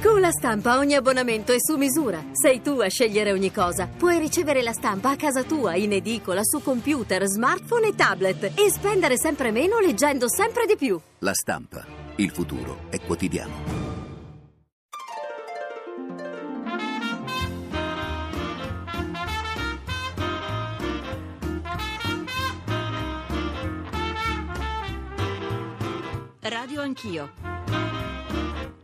Con la stampa ogni abbonamento è su misura. Sei tu a scegliere ogni cosa. Puoi ricevere la stampa a casa tua, in edicola, su computer, smartphone e tablet e spendere sempre meno leggendo sempre di più. La stampa. Il futuro è quotidiano. Radio Anch'io.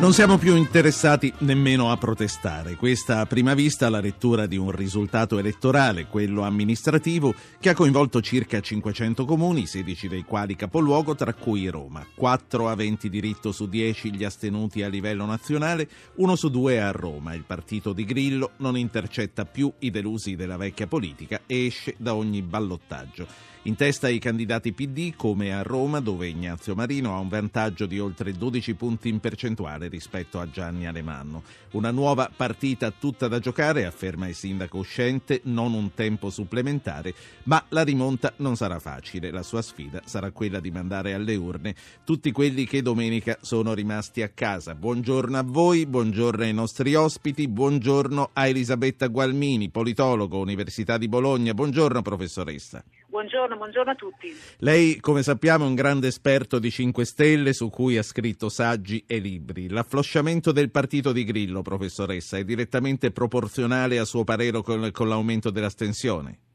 Non siamo più interessati nemmeno a protestare. Questa a prima vista la lettura di un risultato elettorale, quello amministrativo, che ha coinvolto circa 500 comuni, 16 dei quali capoluogo, tra cui Roma. 4 aventi diritto su 10 gli astenuti a livello nazionale, uno su due a Roma. Il partito di Grillo non intercetta più i delusi della vecchia politica e esce da ogni ballottaggio. In testa i candidati PD come a Roma dove Ignazio Marino ha un vantaggio di oltre 12 punti in percentuale rispetto a Gianni Alemanno. Una nuova partita tutta da giocare, afferma il sindaco uscente, non un tempo supplementare, ma la rimonta non sarà facile. La sua sfida sarà quella di mandare alle urne tutti quelli che domenica sono rimasti a casa. Buongiorno a voi, buongiorno ai nostri ospiti, buongiorno a Elisabetta Gualmini, politologo, Università di Bologna. Buongiorno professoressa. Buongiorno, buongiorno a tutti. Lei, come sappiamo, è un grande esperto di 5 Stelle su cui ha scritto saggi e libri. L'afflosciamento del partito di Grillo, professoressa, è direttamente proporzionale a suo parere con, con l'aumento dell'astensione?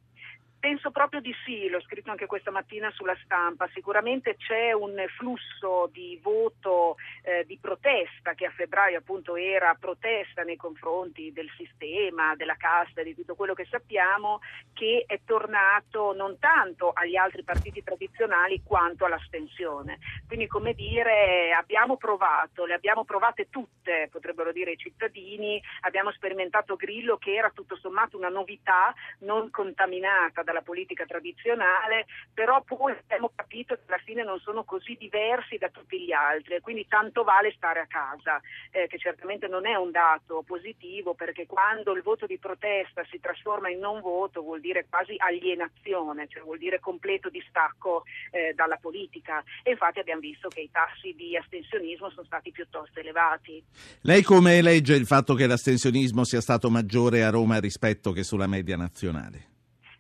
Penso proprio di sì, l'ho scritto anche questa mattina sulla stampa. Sicuramente c'è un flusso di voto eh, di protesta che a febbraio appunto era protesta nei confronti del sistema, della casta, di tutto quello che sappiamo, che è tornato non tanto agli altri partiti tradizionali quanto all'astensione. Quindi come dire abbiamo provato, le abbiamo provate tutte, potrebbero dire i cittadini, abbiamo sperimentato Grillo che era tutto sommato una novità non contaminata dalla politica tradizionale, però poi abbiamo capito che alla fine non sono così diversi da tutti gli altri quindi tanto vale stare a casa, eh, che certamente non è un dato positivo perché quando il voto di protesta si trasforma in non voto vuol dire quasi alienazione, cioè vuol dire completo distacco eh, dalla politica e infatti abbiamo visto che i tassi di astensionismo sono stati piuttosto elevati. Lei come legge il fatto che l'astensionismo sia stato maggiore a Roma rispetto che sulla media nazionale?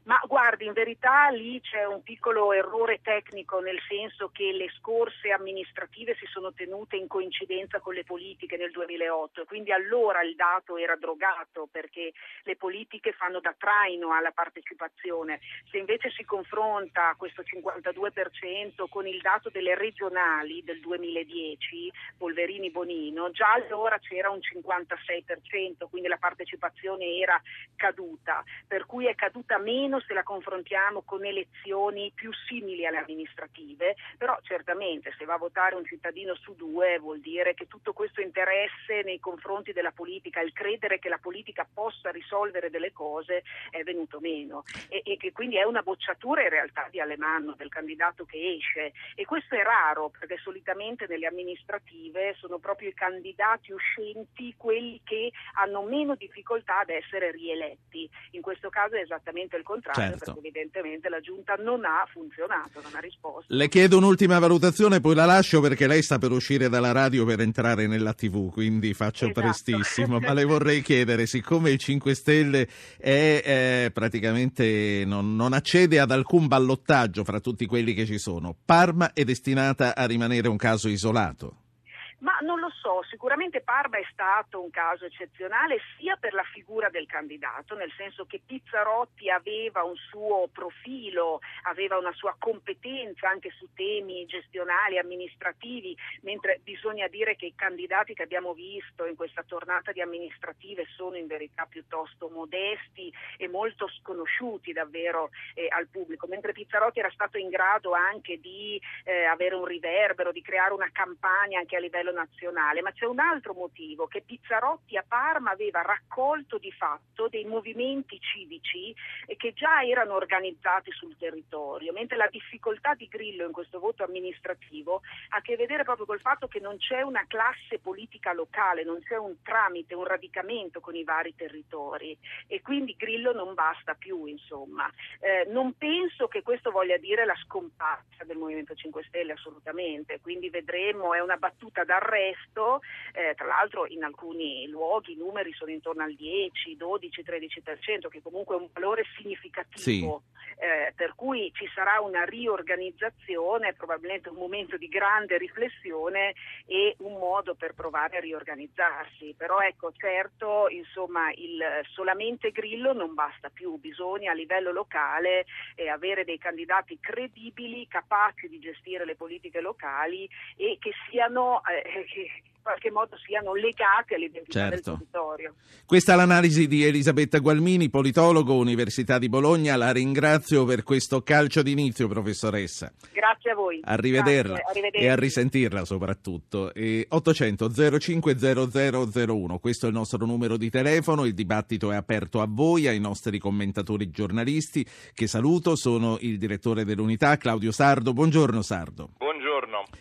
Ma guardi, in verità lì c'è un piccolo errore tecnico, nel senso che le scorse amministrative si sono tenute in coincidenza con le politiche nel 2008 e quindi allora il dato era drogato perché le politiche fanno da traino alla partecipazione. Se invece si confronta questo 52% con il dato delle regionali del 2010, Polverini-Bonino, già allora c'era un 56%, quindi la partecipazione era caduta, per cui è caduta meno meno se la confrontiamo con elezioni più simili alle amministrative, però certamente se va a votare un cittadino su due vuol dire che tutto questo interesse nei confronti della politica, il credere che la politica possa risolvere delle cose è venuto meno e, e che quindi è una bocciatura in realtà di Alemanno, del candidato che esce e questo è raro perché solitamente nelle amministrative sono proprio i candidati uscenti quelli che hanno meno difficoltà ad essere rieletti. In questo caso è esattamente il contrario contrario certo. perché evidentemente la giunta non ha funzionato, non ha risposto. Le chiedo un'ultima valutazione, poi la lascio perché lei sta per uscire dalla radio per entrare nella TV, quindi faccio esatto. prestissimo, ma le vorrei chiedere, siccome il 5 Stelle è, è praticamente non, non accede ad alcun ballottaggio fra tutti quelli che ci sono, Parma è destinata a rimanere un caso isolato? Ma non lo so, sicuramente Parma è stato un caso eccezionale sia per la figura del candidato, nel senso che Pizzarotti aveva un suo profilo, aveva una sua competenza anche su temi gestionali, amministrativi, mentre bisogna dire che i candidati che abbiamo visto in questa tornata di amministrative sono in verità piuttosto modesti e molto sconosciuti davvero eh, al pubblico, mentre Pizzarotti era stato in grado anche di eh, avere un riverbero, di creare una campagna anche a livello nazionale, ma c'è un altro motivo, che Pizzarotti a Parma aveva raccolto di fatto dei movimenti civici che già erano organizzati sul territorio, mentre la difficoltà di Grillo in questo voto amministrativo ha a che vedere proprio col fatto che non c'è una classe politica locale, non c'è un tramite, un radicamento con i vari territori e quindi Grillo non basta più, insomma. Eh, non penso che questo voglia dire la scomparsa del Movimento 5 Stelle assolutamente, quindi vedremo, è una battuta d'arresto, eh, tra l'altro in alcuni luoghi i numeri sono intorno al 10, 12, 13%, che comunque è un valore significativo, sì. eh, per cui ci sarà una riorganizzazione, probabilmente un momento di grande riflessione e un modo per provare a riorganizzarsi, però ecco certo insomma il, solamente Grillo non basta più, bisogna a livello locale eh, avere dei candidati credibili, capaci di gestire le politiche locali e che siano eh, che in qualche modo siano legate all'identità certo. del territorio. Questa è l'analisi di Elisabetta Gualmini, politologo, Università di Bologna. La ringrazio per questo calcio d'inizio, professoressa. Grazie a voi. Arrivederla e a risentirla soprattutto. E 800 05 0001, questo è il nostro numero di telefono, il dibattito è aperto a voi, ai nostri commentatori giornalisti che saluto, sono il direttore dell'unità Claudio Sardo. Buongiorno Sardo. Buongiorno.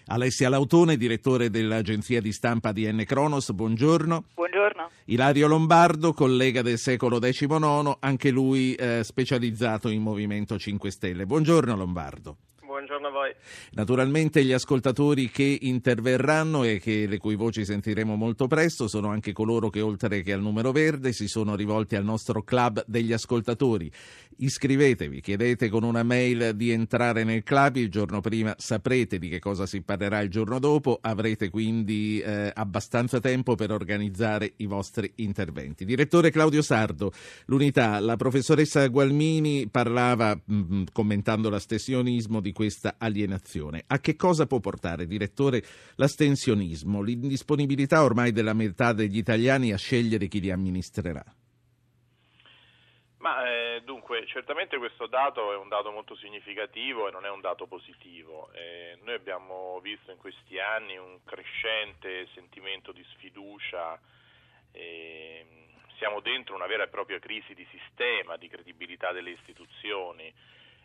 Alessia Lautone, direttore dell'agenzia di stampa di N Cronos, buongiorno. Buongiorno. Ilario Lombardo, collega del secolo XIX, anche lui eh, specializzato in Movimento 5 Stelle. Buongiorno Lombardo. Buongiorno a voi. Naturalmente gli ascoltatori che interverranno e che, le cui voci sentiremo molto presto sono anche coloro che oltre che al numero verde si sono rivolti al nostro club degli ascoltatori. Iscrivetevi, chiedete con una mail di entrare nel club, il giorno prima saprete di che cosa si parlerà il giorno dopo, avrete quindi eh, abbastanza tempo per organizzare i vostri interventi. Direttore Claudio Sardo, l'unità, la professoressa Gualmini parlava mh, mm, commentando l'astensionismo di questa alienazione. A che cosa può portare, direttore, l'astensionismo, l'indisponibilità ormai della metà degli italiani a scegliere chi li amministrerà? Ma eh, dunque, certamente questo dato è un dato molto significativo e non è un dato positivo. Eh, noi abbiamo visto in questi anni un crescente sentimento di sfiducia, eh, siamo dentro una vera e propria crisi di sistema, di credibilità delle istituzioni.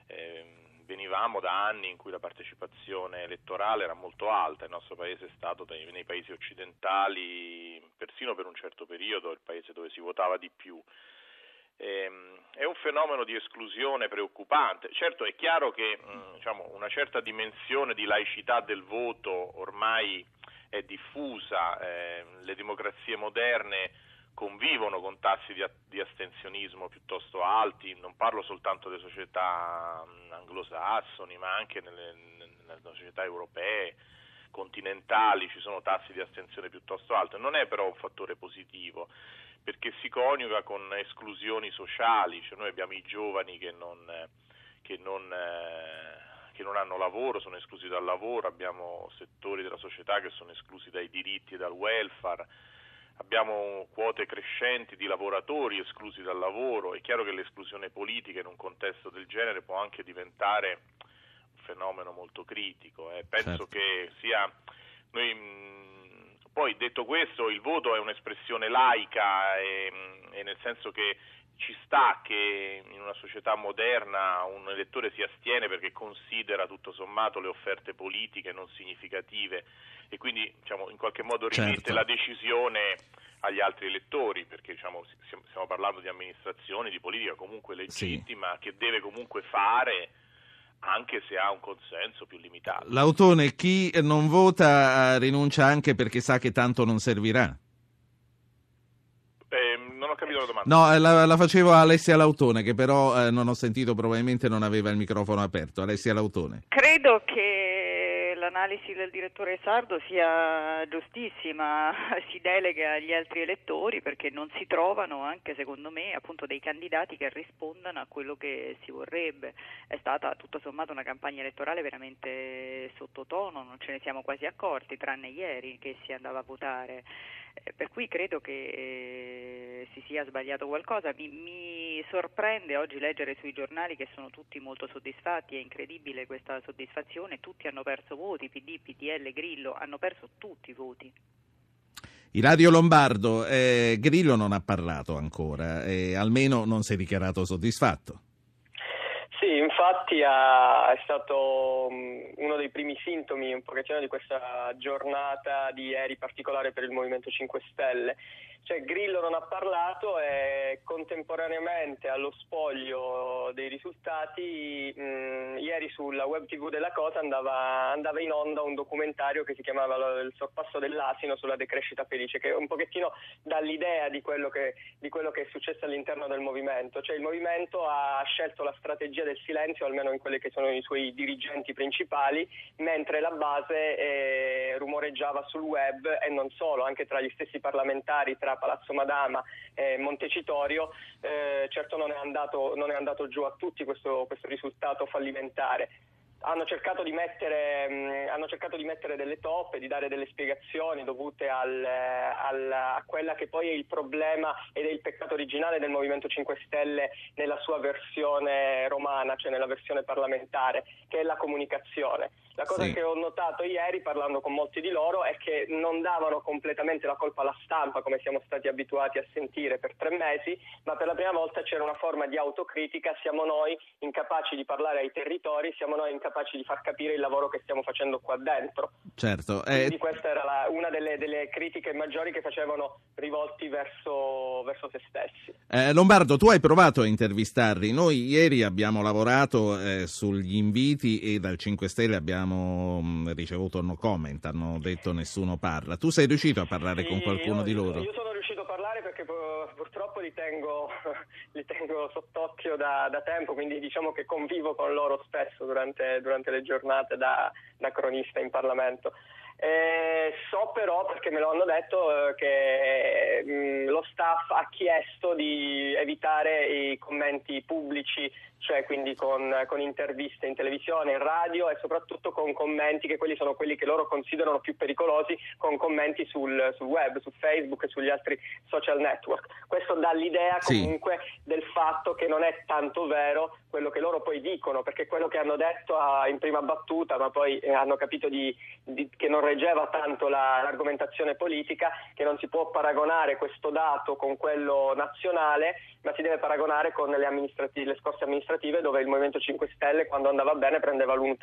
Ehm, venivamo da anni in cui la partecipazione elettorale era molto alta, il nostro paese è stato nei paesi occidentali, persino per un certo periodo, il paese dove si votava di più. Ehm, è un fenomeno di esclusione preoccupante. Certo è chiaro che mm, diciamo, una certa dimensione di laicità del voto ormai è diffusa, eh, le democrazie moderne convivono con tassi di, di, astensionismo piuttosto alti, non parlo soltanto delle società mm, anglosassoni, ma anche nelle, nelle società europee, continentali, ci sono tassi di astensione piuttosto alti. Non è però un fattore positivo perché si coniuga con esclusioni sociali, cioè noi abbiamo i giovani che non, che non, eh, che non hanno lavoro, sono esclusi dal lavoro, abbiamo settori della società che sono esclusi dai diritti e dal welfare, abbiamo quote crescenti di lavoratori esclusi dal lavoro, è chiaro che l'esclusione politica in un contesto del genere può anche diventare un fenomeno molto critico, eh. penso certo. che sia noi poi detto questo, il voto è un'espressione laica e, e nel senso che ci sta che in una società moderna un elettore si astiene perché considera tutto sommato le offerte politiche non significative e quindi diciamo, in qualche modo rimette certo. la decisione agli altri elettori perché diciamo, stiamo parlando di amministrazione, di politica comunque legittima sì. che deve comunque fare anche se ha un consenso più limitato. L'autone, chi non vota eh, rinuncia anche perché sa che tanto non servirà? Capito la domanda. No, eh, la, la facevo a Alessia Lautone, che però eh, non ho sentito, probabilmente non aveva il microfono aperto. Alessia Lautone. Credo che l'analisi del direttore Sardo sia giustissima, si delega agli altri elettori perché non si trovano anche secondo me appunto dei candidati che rispondano a quello che si vorrebbe. È stata tutto sommato una campagna elettorale veramente sottotono, non ce ne siamo quasi accorti tranne ieri che si andava a votare. Eh, per cui credo che eh, si sia sbagliato qualcosa. Mi, mi, sorprende oggi leggere sui giornali che sono tutti molto soddisfatti, è incredibile questa soddisfazione, tutti hanno perso voti, PD, PDL, Grillo, hanno perso tutti i voti. Ilario Lombardo, eh, Grillo non ha parlato ancora, eh, almeno non si è dichiarato soddisfatto. Sì, infatti è stato mm, uno dei primi sintomi un pochettino di questa giornata di ieri particolare per il Movimento 5 Stelle. Cioè Grillo non ha parlato e contemporaneamente allo spoglio dei risultati mh, ieri sulla web tv della Cosa andava, andava, in onda un documentario che si chiamava Il sorpasso dell'asino sulla decrescita felice che un pochettino dà l'idea di quello, che, di quello che è successo all'interno del movimento. Cioè il movimento ha scelto la strategia del silenzio, almeno in quelli che sono i suoi dirigenti principali, mentre la base eh, rumoreggiava sul web e non solo, anche tra gli stessi parlamentari, tra Palazzo Madama e Montecitorio, eh, certo non è, andato, non è, andato, giù a tutti questo, questo risultato fallimentare hanno cercato, mettere, mh, hanno cercato, di mettere, delle toppe, di dare delle spiegazioni dovute al, al, a quella che poi è il problema ed è il peccato originale del Movimento 5 Stelle nella sua versione romana, cioè nella versione parlamentare, che è la comunicazione. La cosa sì. che ho notato ieri parlando con molti di loro è che non davano completamente la colpa alla stampa come siamo stati abituati a sentire per tre mesi, ma per la prima volta c'era una forma di autocritica, siamo noi incapaci di parlare ai territori, siamo noi incapaci capaci di far capire il lavoro che stiamo facendo qua dentro. Certo. Eh... Quindi questa era la, una delle, delle, critiche maggiori che facevano rivolti verso, verso se stessi. Eh, Lombardo, tu hai provato a intervistarli. Noi ieri abbiamo lavorato eh, sugli inviti e dal 5 Stelle abbiamo mh, mm, ricevuto no comment, hanno detto nessuno parla. Tu sei riuscito a parlare sì, con qualcuno io, di loro? Io sono riuscito a parlare perché purtroppo li tengo, li tengo sott'occhio da, da, tempo, quindi diciamo che convivo con loro spesso durante, durante le giornate da, da cronista in Parlamento. Eh, so però, perché me lo hanno detto, eh, che mh, mm, lo staff ha chiesto di evitare i commenti pubblici cioè quindi con, con, interviste in televisione, in radio e soprattutto con commenti che quelli sono quelli che loro considerano più pericolosi, con commenti sul, sul web, su Facebook e sugli altri social network. Questo dà l'idea comunque sì. del fatto che non è tanto vero quello che loro poi dicono, perché quello che hanno detto in prima battuta, ma poi eh, hanno capito di, di, che non reggeva tanto la, l'argomentazione politica, che non si può paragonare questo dato con quello nazionale, ma si deve paragonare con le, le scorse amministrative dove il Movimento 5 Stelle quando andava bene prendeva l'1%.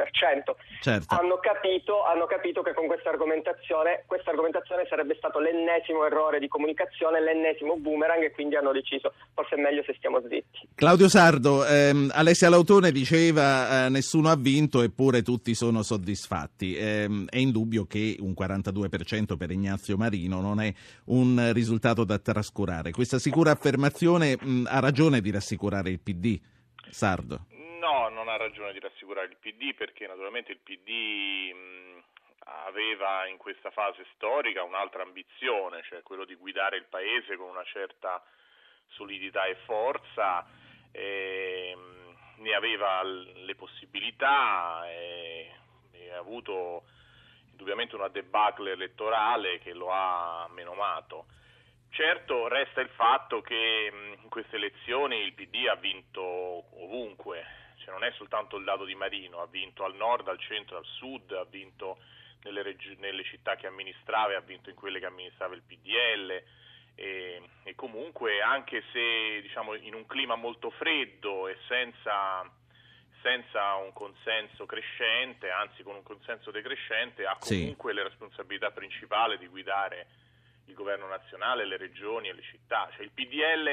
Certo. Hanno, capito, hanno capito che con questa argomentazione, questa argomentazione sarebbe stato l'ennesimo errore di comunicazione, l'ennesimo boomerang e quindi hanno deciso forse è meglio se stiamo zitti. Claudio Sardo, ehm, Alessia Lautone diceva eh, nessuno ha vinto eppure tutti sono soddisfatti. Eh, è indubbio che un 42% per Ignazio Marino non è un risultato da trascurare. Questa sicura affermazione mh, ha ragione di rassicurare il PD, Sardo? No, non ha ragione di rassicurare il PD perché naturalmente il PD mh, aveva in questa fase storica un'altra ambizione, cioè quello di guidare il Paese con una certa solidità e forza. E, ne aveva le possibilità e, e ha avuto indubbiamente una debacle elettorale che lo ha menomato. Certo resta il fatto che in queste elezioni il PD ha vinto ovunque, cioè non è soltanto il dato di Marino, ha vinto al nord, al centro, al sud, ha vinto nelle, reg- nelle città che amministrava e ha vinto in quelle che amministrava il PDL e, e comunque anche se diciamo, in un clima molto freddo e senza, senza, un consenso crescente, anzi con un consenso decrescente, ha comunque sì. la responsabilità principale di guidare il governo nazionale, le regioni e le città. Cioè, il PDL,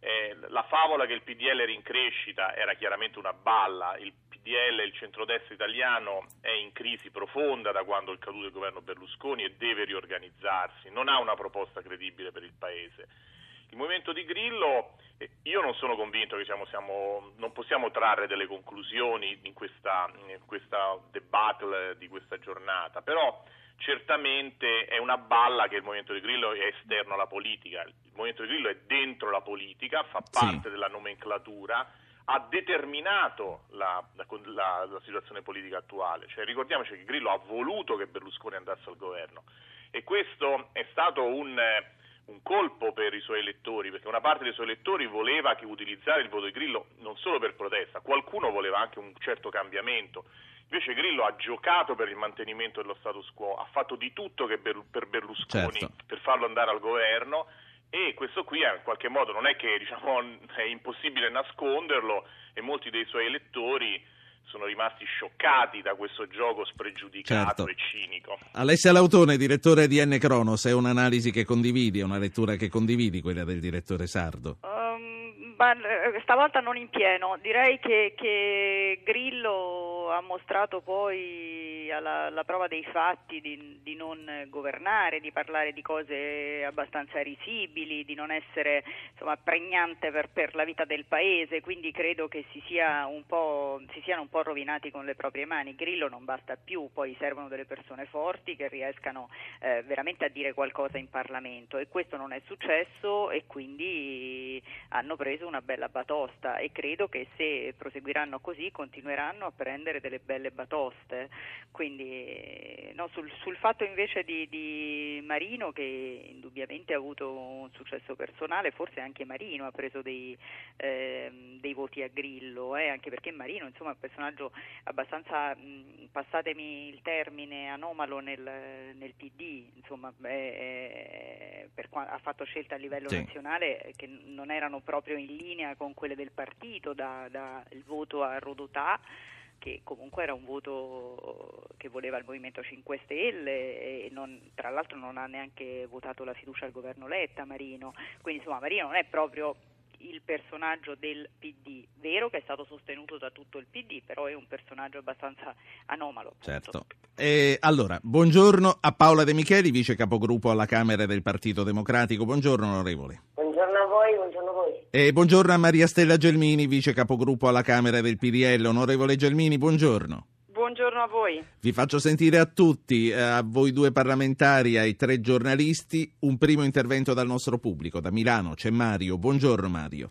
eh, la favola che il PDL era in crescita era chiaramente una balla, il PDL, il centrodestra italiano, è in crisi profonda da quando è caduto il governo Berlusconi e deve riorganizzarsi, non ha una proposta credibile per il Paese. Il movimento di Grillo, eh, io non sono convinto che siamo, siamo, non possiamo trarre delle conclusioni in questa, in questa debacle di questa giornata, però certamente è una balla che il movimento di Grillo è esterno alla politica, il movimento di Grillo è dentro la politica, fa parte sì. della nomenclatura, ha determinato la, la, la, situazione politica attuale. Cioè, ricordiamoci che Grillo ha voluto che Berlusconi andasse al governo e questo è stato un, un, colpo per i suoi elettori, perché una parte dei suoi elettori voleva che utilizzare il voto di Grillo non solo per protesta, qualcuno voleva anche un certo cambiamento. Invece Grillo ha giocato per il mantenimento dello status quo, ha fatto di tutto per Berlusconi certo. per farlo andare al governo e questo qui in qualche modo non è che diciamo, è impossibile nasconderlo e molti dei suoi elettori sono rimasti scioccati da questo gioco spregiudicato certo. e cinico. Alessia Lautone, direttore di N Cronos, è un'analisi che condividi, è una lettura che condividi, quella del direttore Sardo? Um, stavolta non in pieno, direi che, che Grillo ha mostrato poi alla, alla prova dei fatti di, di, non governare, di parlare di cose abbastanza risibili, di non essere insomma, pregnante per, per, la vita del paese, quindi credo che si, sia si, siano un po' rovinati con le proprie mani. Grillo non basta più, poi servono delle persone forti che riescano eh, veramente a dire qualcosa in Parlamento. E questo non è successo e quindi hanno preso una bella batosta e credo che se proseguiranno così continueranno a prendere delle belle batoste. Quindi no, sul, sul, fatto invece di, di, Marino che indubbiamente ha avuto un successo personale, forse anche Marino ha preso dei, eh, dei voti a grillo, eh, anche perché Marino insomma, è un personaggio abbastanza, mh, passatemi il termine, anomalo nel, nel PD, insomma, eh, per, ha fatto scelte a livello sì. nazionale che non erano proprio in linea con quelle del partito, dal da voto a Rodotà che comunque era un voto che voleva il Movimento 5 Stelle e non, tra l'altro non ha neanche votato la fiducia al governo Letta Marino, quindi insomma Marino non è proprio il personaggio del PD, vero che è stato sostenuto da tutto il PD, però è un personaggio abbastanza anomalo. Certo. E allora, buongiorno a Paola De Micheli, vice capogruppo alla Camera del Partito Democratico. Buongiorno onorevole. Voi, buongiorno a voi. E buongiorno a Maria Stella Gelmini, vice capogruppo alla Camera del PDL. Onorevole Gelmini, buongiorno. Buongiorno a voi. Vi faccio sentire a tutti, eh, a voi due parlamentari, ai tre giornalisti, un primo intervento dal nostro pubblico. Da Milano c'è Mario. Buongiorno Mario.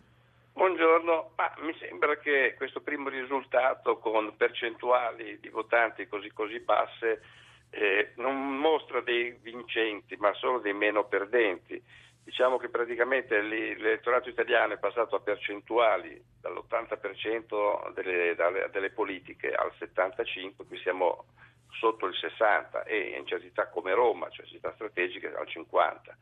Buongiorno, ah, mi sembra che questo primo risultato con percentuali di votanti così, così basse eh, non mostra dei vincenti ma solo dei meno perdenti diciamo che praticamente l'elettorato italiano è passato a percentuali dall'80% delle, dalle, delle politiche al 75%, qui siamo sotto il 60% e in città come Roma, cioè città strategiche, al 50%.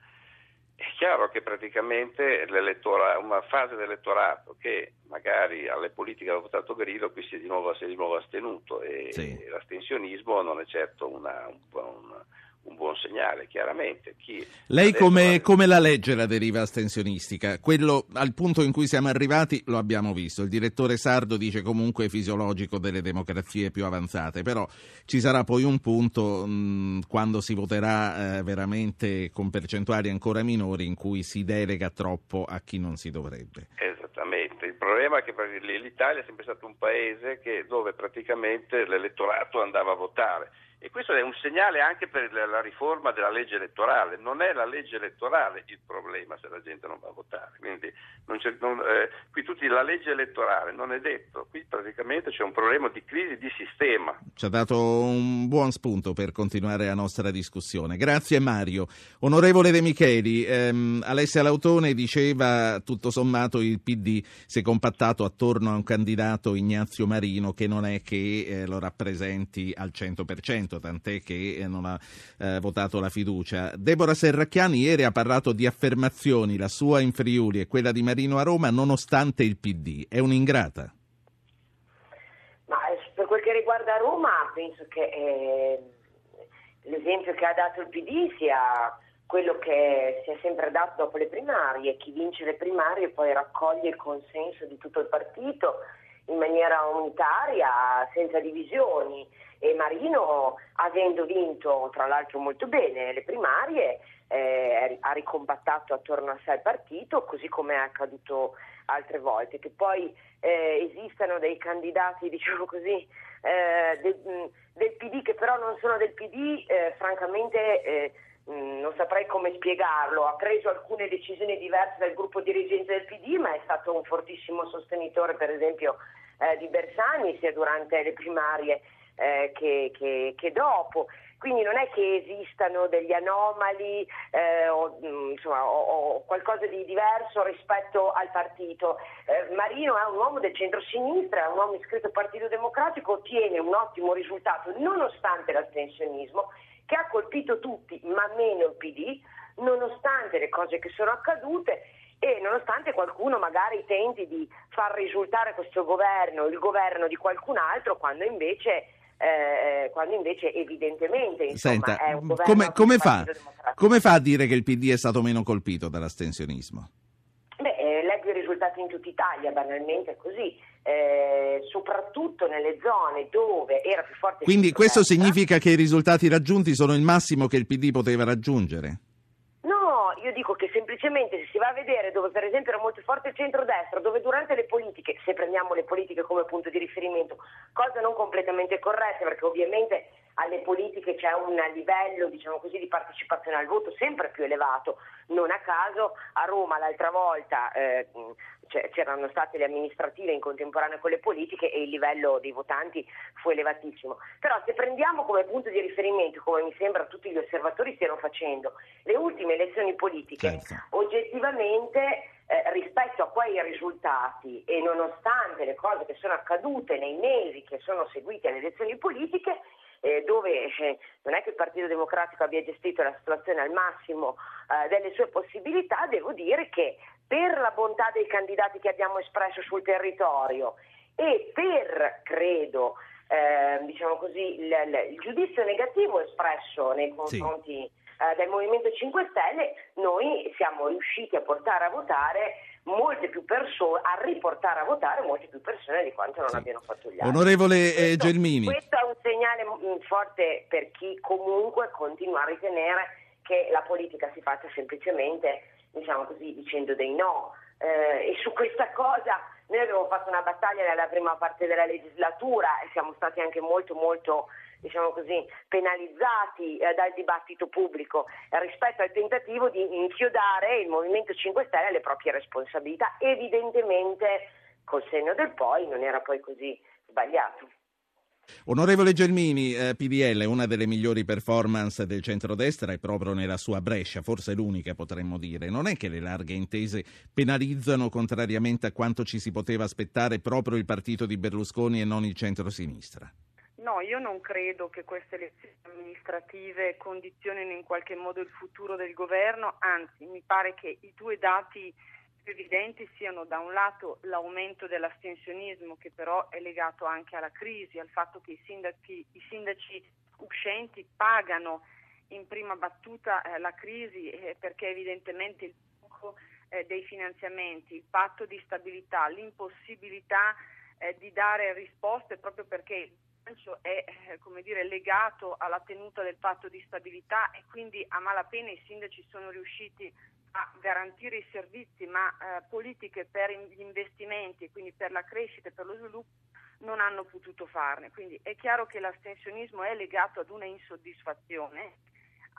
È chiaro che praticamente una fase dell'elettorato che magari alle politiche aveva votato Grillo, qui si è di nuovo, si è di nuovo astenuto e sì. l'astensionismo non è certo una, un, un un buon segnale, chiaramente. Chi Lei come, come, la legge la deriva astensionistica? Quello al punto in cui siamo arrivati lo abbiamo visto. Il direttore Sardo dice comunque fisiologico delle democrazie più avanzate, però ci sarà poi un punto mh, quando si voterà eh, veramente con percentuali ancora minori in cui si delega troppo a chi non si dovrebbe. Esattamente, il problema è che l'Italia è sempre stato un paese che, dove praticamente l'elettorato andava a votare e questo è un segnale anche per la riforma della legge elettorale. Non è la legge elettorale il problema se la gente non va a votare. Quindi non eh, qui tutti la legge elettorale non è detto. Qui praticamente c'è un problema di crisi di sistema. Ci ha dato un buon spunto per continuare la nostra discussione. Grazie Mario. Onorevole De Micheli, ehm, Alessia Lautone diceva tutto sommato il PD si è compattato attorno a un candidato Ignazio Marino che non è che eh, lo rappresenti al 100% tant'è che eh, non ha eh, votato la fiducia. Deborah Serracchiani ieri ha parlato di affermazioni, la sua in Friuli e quella di Marino a Roma, nonostante il PD. È un'ingrata? Ma eh, per quel che riguarda Roma, penso che eh, l'esempio che ha dato il PD sia quello che si è sempre dato dopo le primarie, chi vince le primarie poi raccoglie il consenso di tutto il partito in maniera unitaria, senza divisioni e Marino, avendo vinto tra l'altro molto bene le primarie, eh, ha ricompattato attorno a sé il partito, così come è accaduto altre volte. Che poi eh, esistano dei candidati, diciamo così, eh, del, del, PD che però non sono del PD, eh, francamente eh, mh, non saprei come spiegarlo, ha preso alcune decisioni diverse dal gruppo dirigente del PD, ma è stato un fortissimo sostenitore, per esempio, eh, di Bersani, sia durante le primarie eh, che, che, che dopo. Quindi non è che esistano degli anomali eh, o, mm, insomma, o, o, qualcosa di diverso rispetto al partito. Eh, Marino è un uomo del centro-sinistra, è un uomo iscritto al Partito Democratico, ottiene un ottimo risultato nonostante l'astensionismo che ha colpito tutti, ma meno il PD, nonostante le cose che sono accadute e nonostante qualcuno magari tenti di far risultare questo governo il governo di qualcun altro quando invece eh, quando invece evidentemente insomma, Senta, è un governo come, come, fa, come fa a dire che il PD è stato meno colpito dall'astensionismo? Beh, eh, leggo i risultati in tutta Italia, banalmente è così, eh, soprattutto nelle zone dove era più forte Quindi questo significa che i risultati raggiunti sono il massimo che il PD poteva raggiungere? Io dico che semplicemente se si va a vedere dove per esempio era molto forte il centrodestra, dove durante le politiche, se prendiamo le politiche come punto di riferimento, cosa non completamente corretta, perché ovviamente alle politiche c'è un livello, diciamo così, di partecipazione al voto sempre più elevato. Non a caso a Roma l'altra volta eh, c'erano state le amministrative in contemporanea con le politiche e il livello dei votanti fu elevatissimo. Però se prendiamo come punto di riferimento, come mi sembra tutti gli osservatori stiano facendo, le ultime elezioni politiche, Certo. oggettivamente eh, rispetto a quei risultati e nonostante le cose che sono accadute nei mesi che sono seguiti alle elezioni politiche, eh, dove eh, non è che il Partito Democratico abbia gestito la situazione al massimo eh, delle sue possibilità, devo dire che per la bontà dei candidati che abbiamo espresso sul territorio e per, credo, eh, diciamo così, il, il- giudizio negativo espresso nei confronti eh, del Movimento 5 Stelle, noi siamo riusciti a portare a votare molte più persone, a riportare a votare molte più persone di quanto non Sì. abbiano fatto gli altri. Onorevole eh, Questo- Gelmini, Questo è un segnale mm, forte per chi comunque continua a ritenere che la politica si faccia semplicemente, diciamo così, dicendo dei no. Eh, e su questa cosa noi abbiamo fatto una battaglia nella prima parte della legislatura e siamo stati anche molto molto diciamo così, penalizzati eh, dal dibattito pubblico rispetto al tentativo di inchiodare il Movimento 5 Stelle alle proprie responsabilità. Evidentemente col segno del poi non era poi così sbagliato. Onorevole Gelmini, eh, PDL, una delle migliori performance del centrodestra è proprio nella sua Brescia, forse l'unica potremmo dire. Non è che le larghe intese penalizzano, contrariamente a quanto ci si poteva aspettare, proprio il partito di Berlusconi e non il centrosinistra? No, io non credo che queste elezioni amministrative condizionino in qualche modo il futuro del governo, anzi mi pare che i due dati più evidenti siano da un lato l'aumento dell'astensionismo che però è legato anche alla crisi, al fatto che i sindaci, i sindaci uscenti pagano in prima battuta eh, la crisi eh, perché evidentemente il blocco eh, dei finanziamenti, il patto di stabilità, l'impossibilità eh, di dare risposte proprio perché bilancio è eh, dire, legato alla tenuta del patto di stabilità e quindi a malapena i sindaci sono riusciti a garantire i servizi, ma eh, politiche per gli investimenti e quindi per la crescita e per lo sviluppo non hanno potuto farne. Quindi è chiaro che l'astensionismo è legato ad una insoddisfazione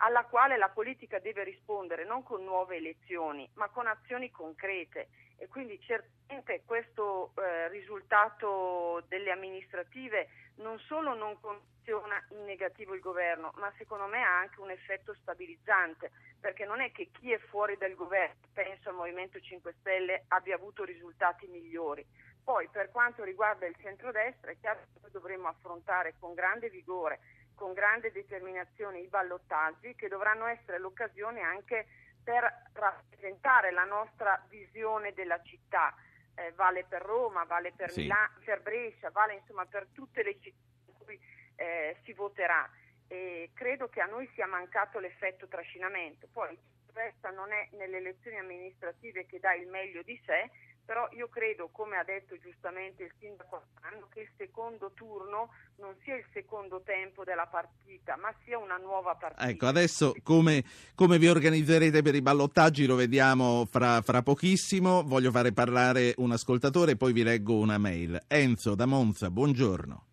alla quale la politica deve rispondere non con nuove elezioni, ma con azioni concrete. E quindi certamente questo eh, risultato delle amministrative non solo non condiziona in negativo il governo, ma secondo me ha anche un effetto stabilizzante, perché non è che chi è fuori dal governo, penso al Movimento 5 Stelle, abbia avuto risultati migliori. Poi per quanto riguarda il centrodestra è chiaro che noi dovremo affrontare con grande vigore, con grande determinazione i ballottaggi che dovranno essere l'occasione anche per rappresentare la nostra visione della città. Eh, vale per Roma, vale per, Sì. Milano, per Brescia, vale insomma per tutte le città in cui eh, si voterà. E credo che a noi sia mancato l'effetto trascinamento. Poi resta non è nelle elezioni amministrative che dà il meglio di sé, però io credo, come ha detto giustamente il sindaco Anno, che il secondo turno non sia il secondo tempo della partita, ma sia una nuova partita. Ecco, adesso come, come vi organizzerete per i ballottaggi lo vediamo fra, fra pochissimo. Voglio fare parlare un ascoltatore e poi vi leggo una mail. Enzo da Monza, buongiorno.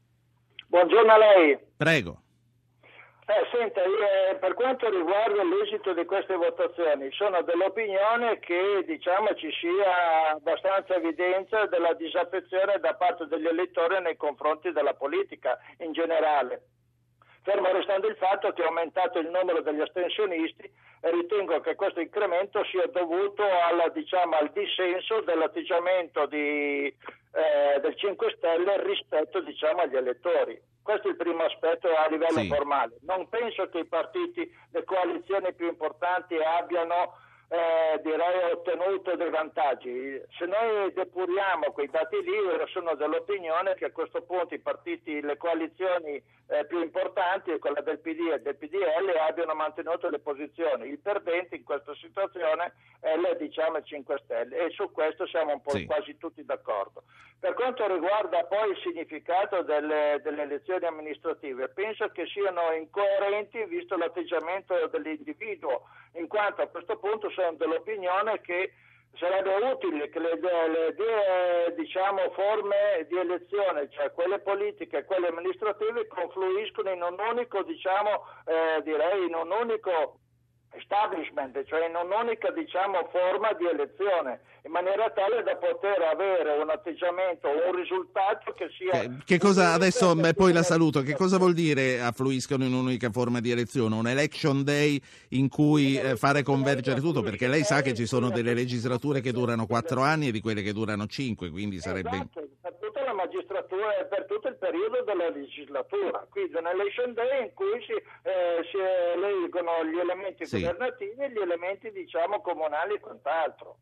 Buongiorno a lei. Prego. Eh, senta, eh, per quanto riguarda l'esito di queste votazioni, sono dell'opinione che diciamo, ci sia abbastanza evidenza della disaffezione da parte degli elettori nei confronti della politica in generale. Fermo restando il fatto che è aumentato il numero degli astensionisti ritengo che questo incremento sia dovuto alla, diciamo, al dissenso dell'atteggiamento di, eh, del 5 Stelle rispetto diciamo, agli elettori. Questo è il primo aspetto a livello Sì. formale. Non penso che i partiti, le coalizioni più importanti abbiano eh, direi ottenuto dei vantaggi. Se noi depuriamo quei dati lì, io sono dell'opinione che a questo punto i partiti, le coalizioni eh, più importanti, quella del PD e del PDL, abbiano mantenuto le posizioni. Il perdente in questa situazione è il, diciamo, il 5 Stelle e su questo siamo un po' Sì. quasi tutti d'accordo. Per quanto riguarda poi il significato delle, delle elezioni amministrative, penso che siano incoerenti visto l'atteggiamento dell'individuo, in quanto a questo punto sono dell'opinione che sarebbe utile che le, le due diciamo, forme di elezione, cioè quelle politiche e quelle amministrative, confluiscono in un unico, diciamo, eh, direi, in un unico establishment, cioè in un'unica diciamo, forma di elezione, in maniera tale da poter avere un atteggiamento, un risultato che sia... Che, che cosa adesso poi la saluto, che cosa vuol dire affluiscono in un'unica forma di elezione? Un election day in cui eh, fare convergere tutto? Perché lei sa che ci sono delle legislature che durano quattro anni e di quelle che durano cinque, quindi sarebbe... Esatto, per tutta la magistratura e per tutto il periodo della legislatura. Quindi un election day in cui si, eh, si eleggono gli elementi Sì. governativi e gli elementi diciamo comunali e quant'altro.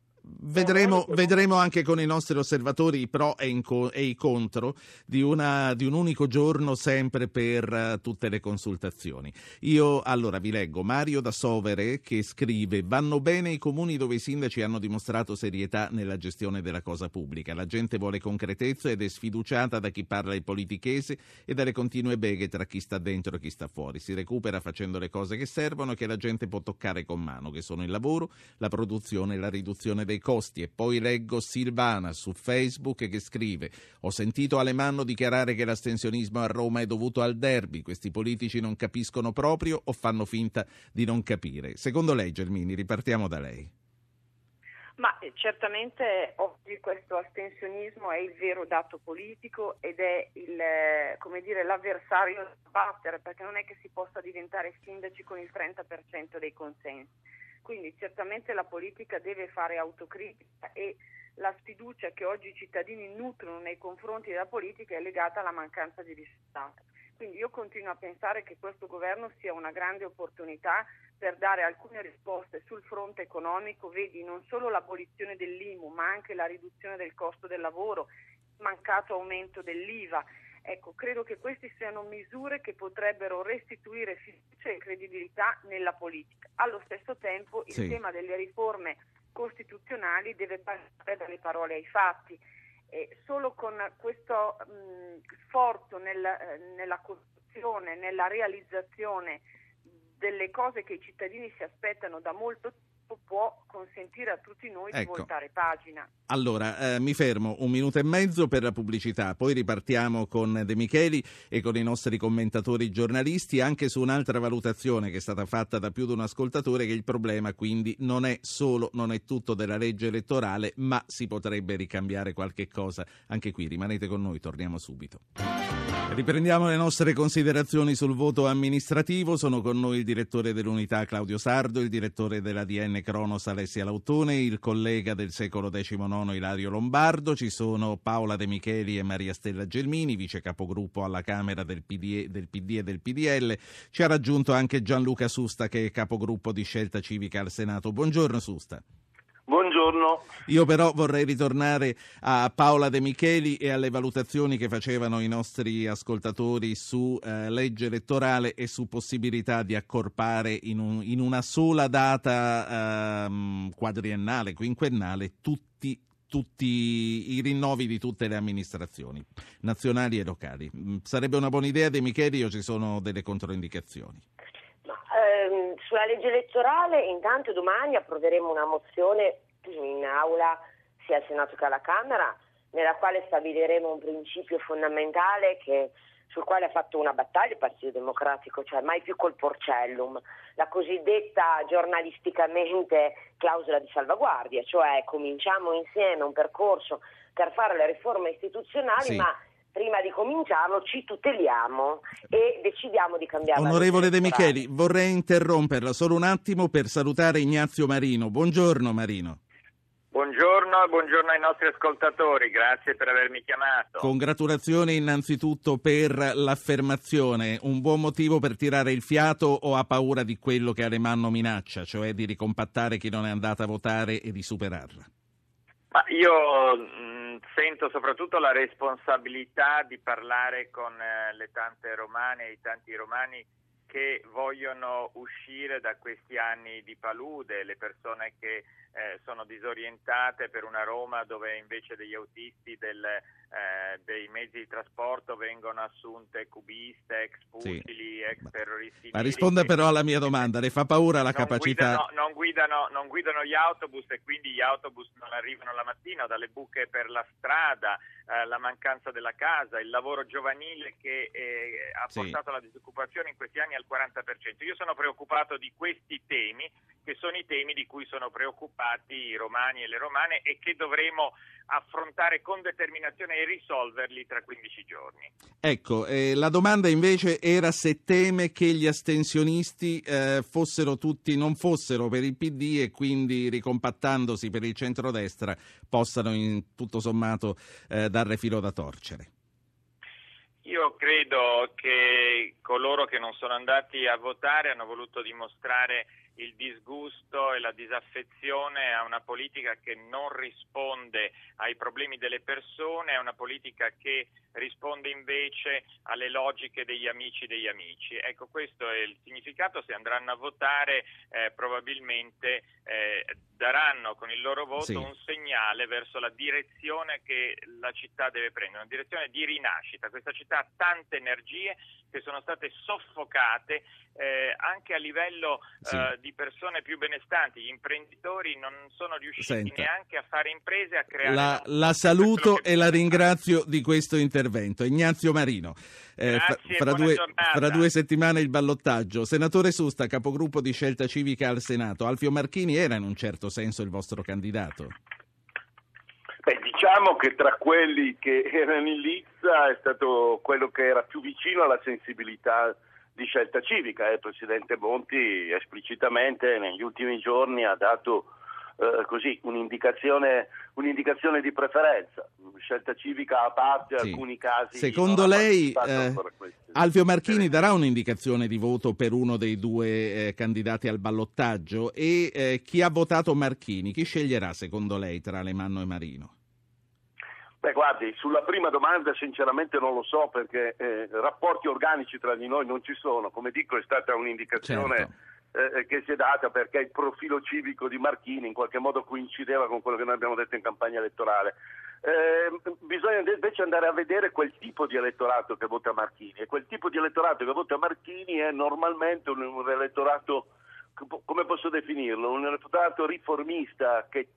Vedremo, vedremo anche con i nostri osservatori i pro e, in co- e i contro di, una- di un unico giorno sempre per eh, tutte le consultazioni. Io allora vi leggo Mario da Sovere che scrive vanno bene i comuni dove i sindaci hanno dimostrato serietà nella gestione della cosa pubblica. La gente vuole concretezza ed è sfiduciata da chi parla il politichese e dalle continue beghe tra chi sta dentro e chi sta fuori. Si recupera facendo le cose che servono e che la gente può toccare con mano, che sono il lavoro, la produzione e la riduzione dei costi. E poi leggo Silvana su Facebook che scrive: Ho sentito Alemanno dichiarare che l'astensionismo a Roma è dovuto al derby. Questi politici non capiscono proprio o fanno finta di non capire. Secondo lei, Gelmini, ripartiamo da lei. Ma eh, certamente oggi questo astensionismo è il vero dato politico ed è il, eh, dire, l'avversario da battere, perché non è che si possa diventare sindaci con il 30% dei consensi. Quindi certamente la politica deve fare autocritica e la sfiducia che oggi i cittadini nutrono nei confronti della politica è legata alla mancanza di risultato. Quindi io continuo a pensare che questo governo sia una grande opportunità per dare alcune risposte sul fronte economico, vedi non solo l'abolizione dell'IMU, ma anche la riduzione del costo del lavoro, mancato aumento dell'IVA. Ecco, credo che queste siano misure che potrebbero restituire fiducia e credibilità nella politica. Allo stesso tempo il Sì. tema delle riforme costituzionali deve passare dalle parole ai fatti. E solo con questo mh, sforzo nel, eh, nella costruzione, nella realizzazione delle cose che i cittadini si aspettano da molto tempo può consentire a tutti noi di Ecco. voltare pagina. Allora, eh, mi fermo un minuto e mezzo per la pubblicità, poi ripartiamo con De Micheli e con i nostri commentatori giornalisti anche su un'altra valutazione che è stata fatta da più di un ascoltatore che il problema quindi non è solo, non è tutto della legge elettorale, ma si potrebbe ricambiare qualche cosa. Anche qui rimanete con noi, torniamo subito. Riprendiamo le nostre considerazioni sul voto amministrativo. Sono con noi il direttore dell'unità Claudio Sardo, il direttore dell'ADN Cronos Alessia Lautone, il collega del secolo XIX Ilario Lombardo. Ci sono Paola De Micheli e Maria Stella Gelmini, vice capogruppo alla Camera del PD, del PD e del PDL. Ci ha raggiunto anche Gianluca Susta, che è capogruppo di Scelta Civica al Senato. Buongiorno Susta. Buongiorno. Io però vorrei ritornare a Paola De Micheli e alle valutazioni che facevano i nostri ascoltatori su eh, legge elettorale e su possibilità di accorpare in, un- in una sola data ehm, quadriennale, quinquennale, tutti tutti i rinnovi di tutte le amministrazioni nazionali e locali. Mm, Sarebbe una buona idea De Micheli o ci sono delle controindicazioni? Ma, ehm, sulla legge elettorale, intanto domani approveremo una mozione in aula sia al Senato che alla Camera, nella quale stabiliremo un principio fondamentale che sul quale ha fatto una battaglia il Partito Democratico, cioè mai più col porcellum, la cosiddetta giornalisticamente clausola di salvaguardia, cioè cominciamo insieme un percorso per fare le riforme istituzionali, Sì. ma prima di cominciarlo ci tuteliamo e decidiamo di cambiare. Onorevole De. Micheli, vorrei interromperla solo un attimo per salutare Ignazio Marino. Buongiorno Marino. Buongiorno buongiorno ai nostri ascoltatori, grazie per avermi chiamato. Congratulazioni innanzitutto per l'affermazione. Un buon motivo per tirare il fiato o ha paura di quello che Alemanno minaccia, cioè di ricompattare chi non è andata a votare e di superarla? Ma io mh, sento soprattutto la responsabilità di parlare con eh, le tante romane e i tanti romani che vogliono uscire da questi anni di palude, le persone che eh, sono disorientate per una Roma dove invece degli autisti del, eh, dei mezzi di trasporto vengono assunte cubiste, ex Sì. pugili, ex terroristi. Ma risponda però alla mia domanda, le fa paura la non capacità... guidano, non, guidano, non guidano gli autobus e quindi gli autobus non arrivano la mattina, dalle buche per la strada, eh, la mancanza della casa, il lavoro giovanile che eh, ha Sì. portato la disoccupazione in questi anni al 40%. Io sono preoccupato di questi temi, che sono i temi di cui sono preoccupati i romani e le romane e che dovremo affrontare con determinazione e risolverli tra 15 giorni. Ecco, eh, la domanda invece era se teme che gli astensionisti eh, fossero tutti, non fossero per il PD e quindi ricompattandosi per il centrodestra possano in tutto sommato eh, dare filo da torcere. Io credo che coloro che non sono andati a votare hanno voluto dimostrare il disgusto e la disaffezione a una politica che non risponde ai problemi delle persone, a una politica che risponde invece alle logiche degli amici degli amici. Ecco, questo è il significato. Se andranno a votare, eh, probabilmente eh, daranno con il loro voto Sì. un segnale verso la direzione che la città deve prendere, una direzione di rinascita. Questa città ha tante energie che sono state soffocate eh, anche a livello Sì. eh, di persone più benestanti. Gli imprenditori non sono riusciti Senta. neanche a fare imprese e a creare La, lavoro. la saluto e la ringrazio di questo intervento. Ignazio Marino. Eh, fra- Grazie, fra, buona due, fra due settimane il ballottaggio. Senatore Susta, capogruppo di Scelta Civica al Senato. Alfio Marchini era in un certo senso il vostro candidato. Beh, diciamo che tra quelli che erano in lizza è stato quello che era più vicino alla sensibilità di scelta civica. eh. Il Presidente Monti esplicitamente negli ultimi giorni ha dato eh, così, un'indicazione, un'indicazione di preferenza. Scelta civica a parte Sì. alcuni casi. Secondo lei, eh, Alfio Marchini darà un'indicazione di voto per uno dei due eh, candidati al ballottaggio e eh, chi ha votato Marchini, chi sceglierà secondo lei tra Alemanno e Marino? Beh, guardi, sulla prima domanda sinceramente non lo so perché eh, rapporti organici tra di noi non ci sono. Come dico, è stata un'indicazione Certo. eh, che si è data perché il profilo civico di Marchini in qualche modo coincideva con quello che noi abbiamo detto in campagna elettorale. Eh, bisogna invece andare a vedere quel tipo di elettorato che vota Marchini e quel tipo di elettorato che vota Marchini è normalmente un, un elettorato, come posso definirlo, un elettorato riformista che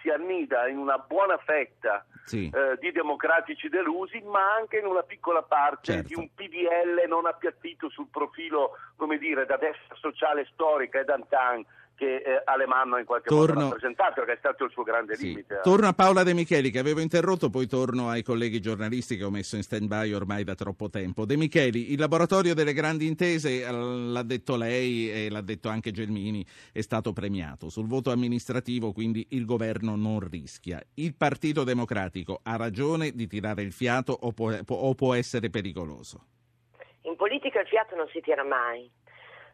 si annida in una buona fetta Sì. eh, di democratici delusi, ma anche in una piccola parte Certo. di un PDL non appiattito sul profilo, come dire, da destra sociale storica e d'antan che eh, Alemanno ha in qualche Torno- modo rappresentato, che è stato il suo grande Sì. limite. Torno a Paola De Micheli che avevo interrotto, poi torno ai colleghi giornalisti che ho messo in stand-by ormai da troppo tempo. De Micheli, il laboratorio delle grandi intese, eh, l'ha detto lei e l'ha detto anche Gelmini, è stato premiato. Sul voto amministrativo quindi il governo non rischia. Il Partito Democratico ha ragione di tirare il fiato o può, o può essere pericoloso? In politica il fiato non si tira mai,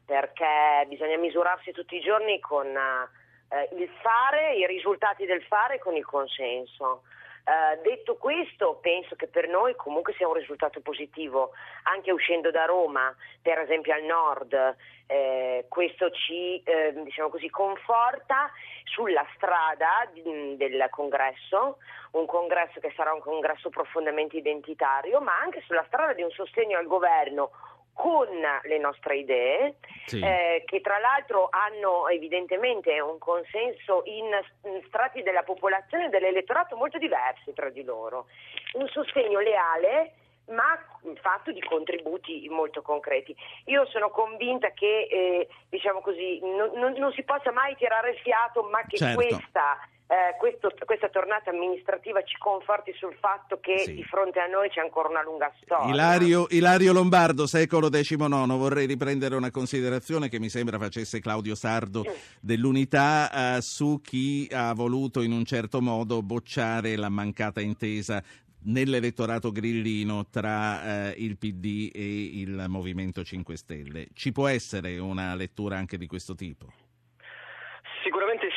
perché bisogna misurarsi tutti i giorni con eh, il fare, i risultati del fare e con il consenso. Eh, detto questo, penso che per noi comunque sia un risultato positivo, anche uscendo da Roma, per esempio al nord, eh, questo ci eh, diciamo così, conforta sulla strada di- del congresso, un congresso che sarà un congresso profondamente identitario, ma anche sulla strada di un sostegno al governo con le nostre idee, Sì. eh, che tra l'altro hanno evidentemente un consenso in, in strati della popolazione e dell'elettorato molto diversi tra di loro. Un sostegno leale ma fatto di contributi molto concreti. Io sono convinta che eh, diciamo così, non, non, non, si possa mai tirare il fiato, ma che certo. questa eh, questo, questa tornata amministrativa ci conforti sul fatto che Sì. di fronte a noi c'è ancora una lunga storia. Ilario, Ilario Lombardo, secolo XIX, vorrei riprendere una considerazione che mi sembra facesse Claudio Sardo dell'unità eh, su chi ha voluto in un certo modo bocciare la mancata intesa nell'elettorato grillino tra eh, il PD e il Movimento 5 Stelle. Ci può essere una lettura anche di questo tipo?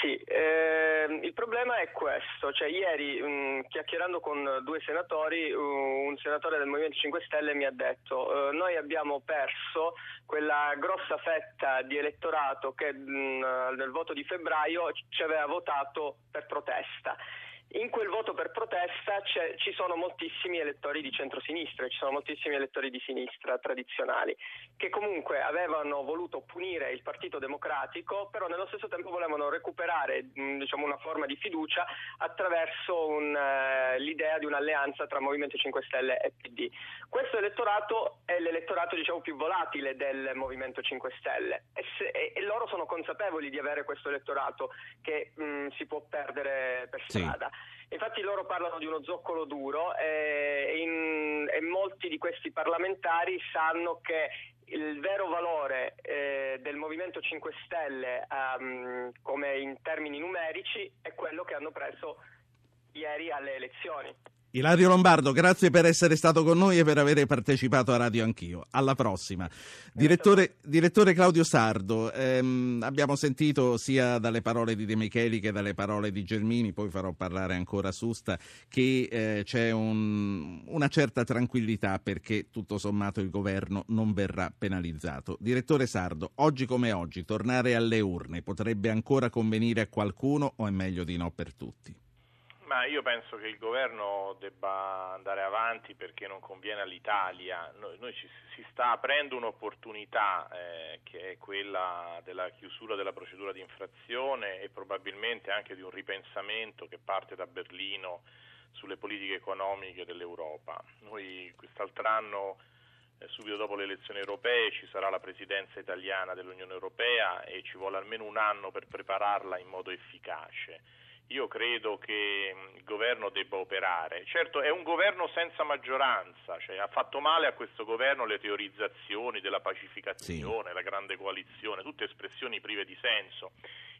Sì, Ehm, il problema è questo, cioè ieri mh, chiacchierando con due senatori, uh, un senatore del Movimento 5 Stelle mi ha detto eh, noi abbiamo perso quella grossa fetta di elettorato che mh, nel voto di febbraio ci aveva votato per protesta. In quel voto per protesta c'è- ci sono moltissimi elettori di centrosinistra, ci sono moltissimi elettori di sinistra tradizionali, che comunque avevano voluto punire il Partito Democratico, però nello stesso tempo volevano recuperare diciamo, una forma di fiducia attraverso un, eh, l'idea di un'alleanza tra Movimento 5 Stelle e PD. Questo elettorato è l'elettorato diciamo, più volatile del Movimento 5 Stelle e, se- e- e loro sono consapevoli di avere questo elettorato che mh, si può perdere per Sì. Infatti loro parlano di uno zoccolo duro eh, e, in- e molti di questi parlamentari sanno che il vero valore eh, del Movimento 5 Stelle ehm, come in termini numerici è quello che hanno preso ieri alle elezioni. Ilario Lombardo, grazie per essere stato con noi e per aver partecipato a Radio Anch'io. Alla prossima. Direttore, direttore Claudio Sardo, ehm, abbiamo sentito sia dalle parole di De Micheli che dalle parole di Gelmini, poi farò parlare ancora Susta, che eh, c'è un- una certa tranquillità perché tutto sommato il governo non verrà penalizzato. Direttore Sardo, oggi come oggi, tornare alle urne potrebbe ancora convenire a qualcuno o è meglio di no per tutti? Ma io penso che il governo debba andare avanti perché non conviene all'Italia. Noi, noi ci, si sta aprendo un'opportunità eh, che è quella della chiusura della procedura di infrazione e probabilmente anche di un ripensamento che parte da Berlino sulle politiche economiche dell'Europa. Noi quest'altro anno eh, subito dopo le elezioni europee ci sarà la presidenza italiana dell'Unione Europea e ci vuole almeno un anno per prepararla in modo efficace. Io credo che mh, il governo debba operare. Certo, è un governo senza maggioranza, cioè ha fatto male a questo governo le teorizzazioni della pacificazione, la grande coalizione, tutte espressioni prive di senso.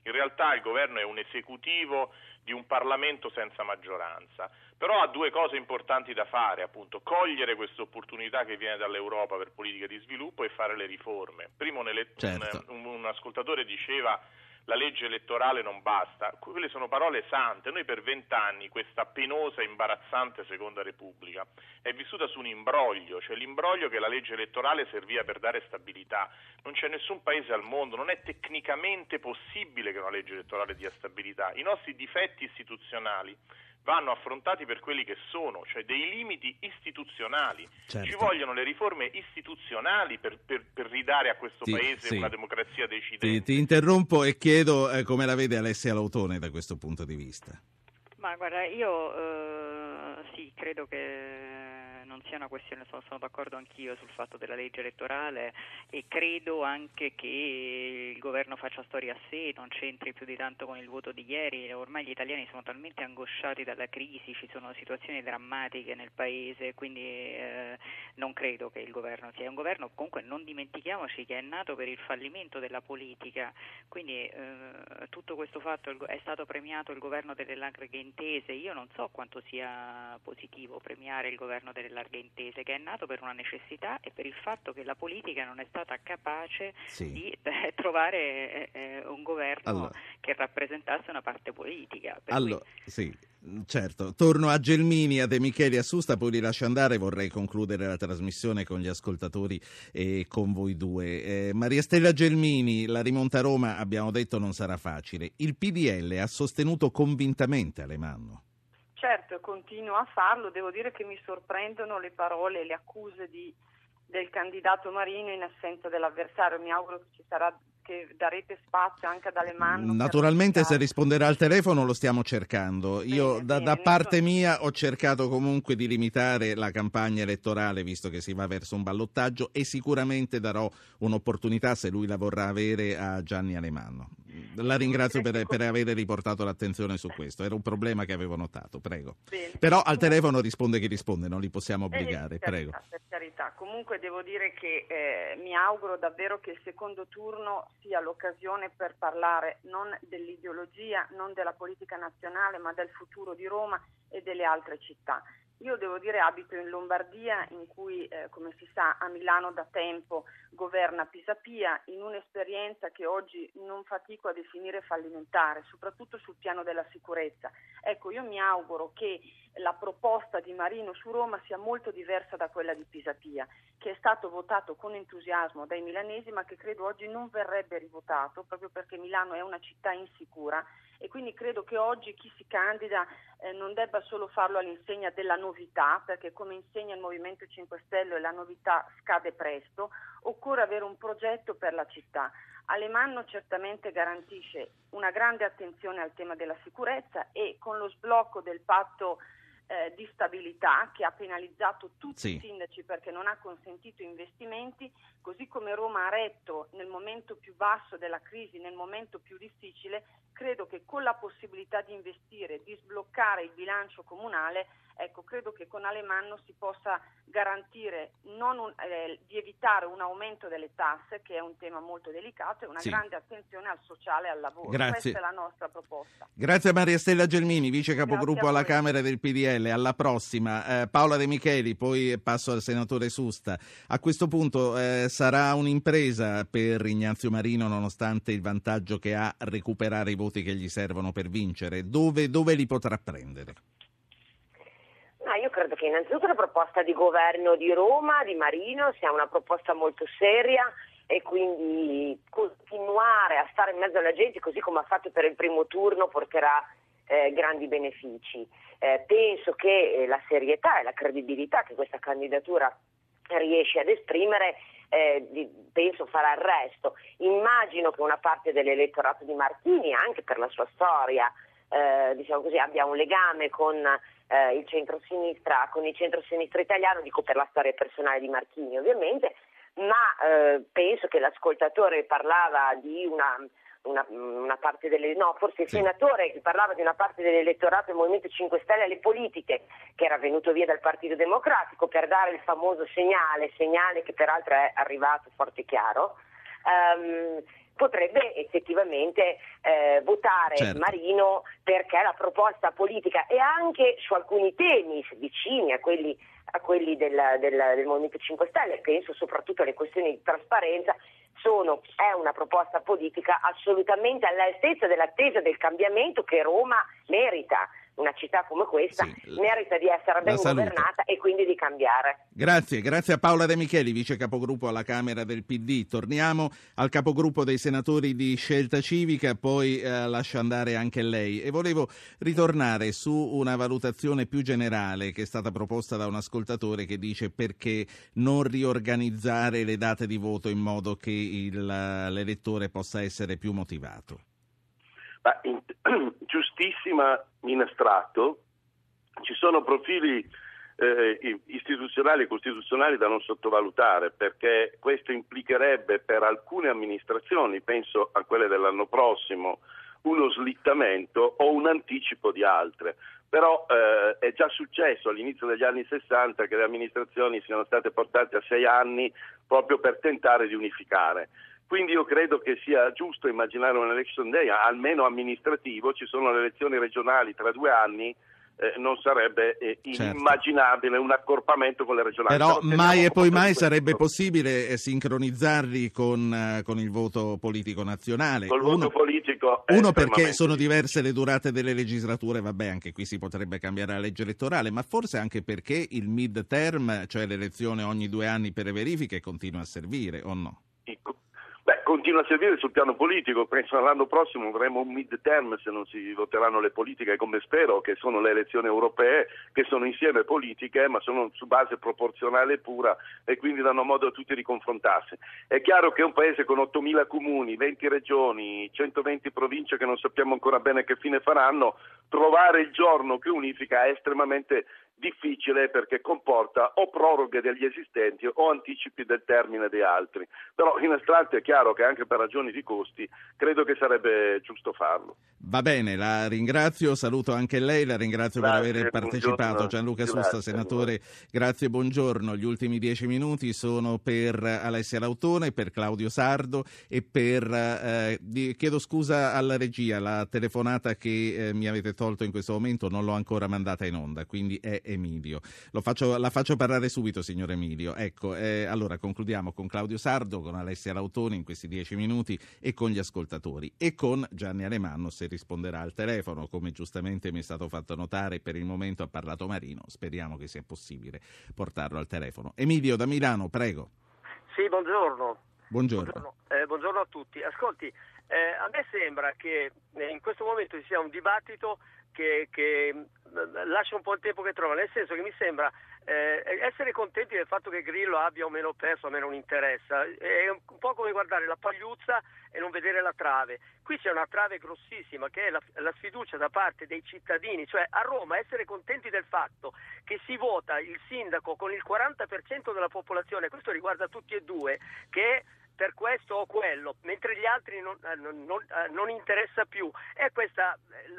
In realtà il governo è un esecutivo di un Parlamento senza maggioranza, però ha due cose importanti da fare, appunto, cogliere questa opportunità che viene dall'Europa per politica di sviluppo e fare le riforme. Prima un, ele- Certo. un- un ascoltatore diceva la legge elettorale non basta, quelle sono parole sante. Noi per vent'anni questa penosa e imbarazzante seconda repubblica è vissuta su un imbroglio, cioè l'imbroglio che la legge elettorale serviva per dare stabilità. Non c'è nessun paese al mondo, non è tecnicamente possibile che una legge elettorale dia stabilità. I nostri difetti istituzionali vanno affrontati per quelli che sono, cioè dei limiti istituzionali. Certo. Ci vogliono le riforme istituzionali per, per- per ridare a questo Ti- paese sì. una democrazia decidente. Ti, ti interrompo e chiedo eh, come la vede Alessia Lautone da questo punto di vista. Ma guarda, io eh, sì, credo che non sia una questione, sono, sono d'accordo anch'io sul fatto della legge elettorale e credo anche che il governo faccia storia a sé, non c'entri più di tanto con il voto di ieri, ormai gli italiani sono talmente angosciati dalla crisi, ci sono situazioni drammatiche nel paese, quindi eh, non credo che il governo sia. Un governo, comunque non dimentichiamoci che è nato per il fallimento della politica, quindi eh, tutto questo fatto è stato premiato il governo delle larghe intese, io non so quanto sia positivo premiare il governo delle larghe intese che è nato per una necessità e per il fatto che la politica non è stata capace Sì. di eh, trovare eh, eh, un governo Allora. che rappresentasse una parte politica. per cui- Allora, sì, certo. Torno a Gelmini, a De Micheli, a Susta, poi li lascio andare. Vorrei concludere la trasmissione con gli ascoltatori e con voi due. Eh, Maria Stella Gelmini, la rimonta a Roma, abbiamo detto non sarà facile. Il PDL ha sostenuto convintamente Alemanno. Certo, continuo a farlo, devo dire che mi sorprendono le parole e le accuse di- del candidato Marino in assenza dell'avversario, mi auguro che ci sarà che darete spazio anche ad Alemanno. Naturalmente se risponderà al telefono lo stiamo cercando. Io Bene, da, bene, da parte mia ho cercato comunque di limitare la campagna elettorale visto che si va verso un ballottaggio e sicuramente darò un'opportunità se lui la vorrà avere a Gianni Alemanno. La ringrazio per, per aver riportato l'attenzione su questo, era un problema che avevo notato, prego. Bene. Però al telefono risponde chi risponde, non li possiamo Eh, obbligare, per prego. carità, per carità. Comunque devo dire che eh, mi auguro davvero che il secondo turno sia l'occasione per parlare non dell'ideologia, non della politica nazionale, ma del futuro di Roma e delle altre città. Io devo dire abito in Lombardia in cui, eh, come si sa, a Milano da tempo governa Pisapia in un'esperienza che oggi non fatico a definire fallimentare, soprattutto sul piano della sicurezza. Ecco, io mi auguro che la proposta di Marino su Roma sia molto diversa da quella di Pisapia, che è stato votato con entusiasmo dai milanesi, ma che credo oggi non verrebbe rivotato proprio perché Milano è una città insicura e quindi credo che oggi chi si candida eh, non debba solo farlo all'insegna della novità, perché come insegna il Movimento 5 Stelle la novità scade presto, occorre avere un progetto per la città. Alemanno certamente garantisce una grande attenzione al tema della sicurezza e con lo sblocco del patto eh, di stabilità che ha penalizzato tutti Sì. i sindaci perché non ha consentito investimenti, così come Roma ha retto nel momento più basso della crisi, nel momento più difficile, credo che con la possibilità di investire, di sbloccare il bilancio comunale, ecco, credo che con Alemanno si possa garantire non un- eh, di evitare un aumento delle tasse, che è un tema molto delicato, e una Sì. grande attenzione al sociale e al lavoro. Grazie. Questa è la nostra proposta. Grazie a Maria Stella Gelmini, vice capogruppo alla. Camera del PDL. Alla prossima. Eh, Paola De Micheli, poi passo al senatore Susta. A questo punto eh, sarà un'impresa per Ignazio Marino, nonostante il vantaggio che ha, recuperare i voti che gli servono per vincere. Dove, dove li potrà prendere? No, io credo che innanzitutto la proposta di governo di Roma, di Marino, sia una proposta molto seria e quindi continuare a stare in mezzo alla gente così come ha fatto per il primo turno porterà eh, grandi benefici. Eh, penso che eh, la serietà e la credibilità che questa candidatura riesce ad esprimere eh, di- penso farà il resto. Immagino che una parte dell'elettorato di Martini, anche per la sua storia, eh, diciamo così, abbia un legame con eh, il centro-sinistra, con il centro-sinistra italiano, dico per la storia personale di Martini ovviamente, ma eh, penso che l'ascoltatore parlava di una, una- una parte delle, no, forse il senatore che parlava di una parte dell'elettorato del Movimento 5 Stelle alle politiche che era venuto via dal Partito Democratico per dare il famoso segnale, segnale che peraltro è arrivato forte e chiaro. ehm, potrebbe effettivamente eh, votare Certo. Marino perché la proposta politica e anche su alcuni temi vicini a quelli, a quelli del, del- del Movimento 5 Stelle, penso soprattutto alle questioni di trasparenza, sono, è una proposta politica assolutamente all'altezza dell'attesa del cambiamento che Roma merita. Una città come questa merita di essere ben governata e quindi di cambiare. Grazie, grazie a Paola De Micheli, vice capogruppo alla Camera del PD. Torniamo al capogruppo dei senatori di Scelta Civica, poi eh, lascio andare anche lei. E volevo ritornare su una valutazione più generale che è stata proposta da un ascoltatore che dice perché non riorganizzare le date di voto in modo che il, l'elettore possa essere più motivato. Ma in- giustissima in astratto, ci sono profili eh, istituzionali e costituzionali da non sottovalutare perché questo implicherebbe per alcune amministrazioni, penso a quelle dell'anno prossimo, uno slittamento o un anticipo di altre. Però eh, è già successo all'inizio degli anni 60 che le amministrazioni siano state portate a sei anni proprio per tentare di unificare. Quindi io credo che sia giusto immaginare un election day almeno amministrativo, ci sono le elezioni regionali tra due anni, eh, non sarebbe eh, Certo. inimmaginabile un accorpamento con le regionali. Però teniamo mai e poi mai sarebbe possibile eh, sincronizzarli con, eh, con il voto politico nazionale. Col Uno- voto politico Uno perché sono diverse le durate delle legislature, vabbè anche qui si potrebbe cambiare la legge elettorale, ma forse anche perché il mid term, cioè l'elezione ogni due anni per le verifiche, continua a servire o no? Beh, continua a servire sul piano politico. Penso all'anno prossimo avremo un mid-term se non si voteranno le politiche come spero, che sono le elezioni europee, che sono insieme politiche ma sono su base proporzionale pura e quindi danno modo a tutti di confrontarsi. È chiaro che un paese con 8.000 comuni, 20 regioni, 120 province che non sappiamo ancora bene che fine faranno, trovare il giorno che unifica è estremamente difficile perché comporta o proroghe degli esistenti o anticipi del termine di altri. Però in astratto è chiaro che anche per ragioni di costi credo che sarebbe giusto farlo. Va bene, la ringrazio, saluto anche lei, la ringrazio Grazie, per aver partecipato. buongiorno. Gianluca Grazie, Susta, senatore, grazie, buongiorno. Gli ultimi dieci minuti sono per Alessia Lautone, per Claudio Sardo e per... eh, chiedo scusa alla regia, la telefonata che eh, mi avete tolto in questo momento non l'ho ancora mandata in onda, quindi è Emilio. Lo faccio- la faccio parlare subito, signor Emilio. Ecco, eh, allora concludiamo con Claudio Sardo, con Alessia Lautone in questi dieci minuti e con gli ascoltatori e con Gianni Alemanno se risponderà al telefono, come giustamente mi è stato fatto notare, per il momento ha parlato Marino, speriamo che sia possibile portarlo al telefono. Emilio da Milano, prego. Sì, buongiorno. Buongiorno. Eh, buongiorno a tutti. Ascolti, eh, a me sembra che eh, in questo momento ci sia un dibattito che, che, mh, lascia un po' il tempo che trova, nel senso che mi sembra eh, essere contenti del fatto che Grillo abbia o meno perso, a me non interessa, è un po' come guardare la pagliuzza e non vedere la trave. Qui c'è una trave grossissima che è la, la sfiducia da parte dei cittadini, cioè a Roma essere contenti del fatto che si vota il sindaco con il 40% della popolazione, questo riguarda tutti e due, che per questo o quello, mentre gli altri non, eh, non- eh, non interessa più. È questa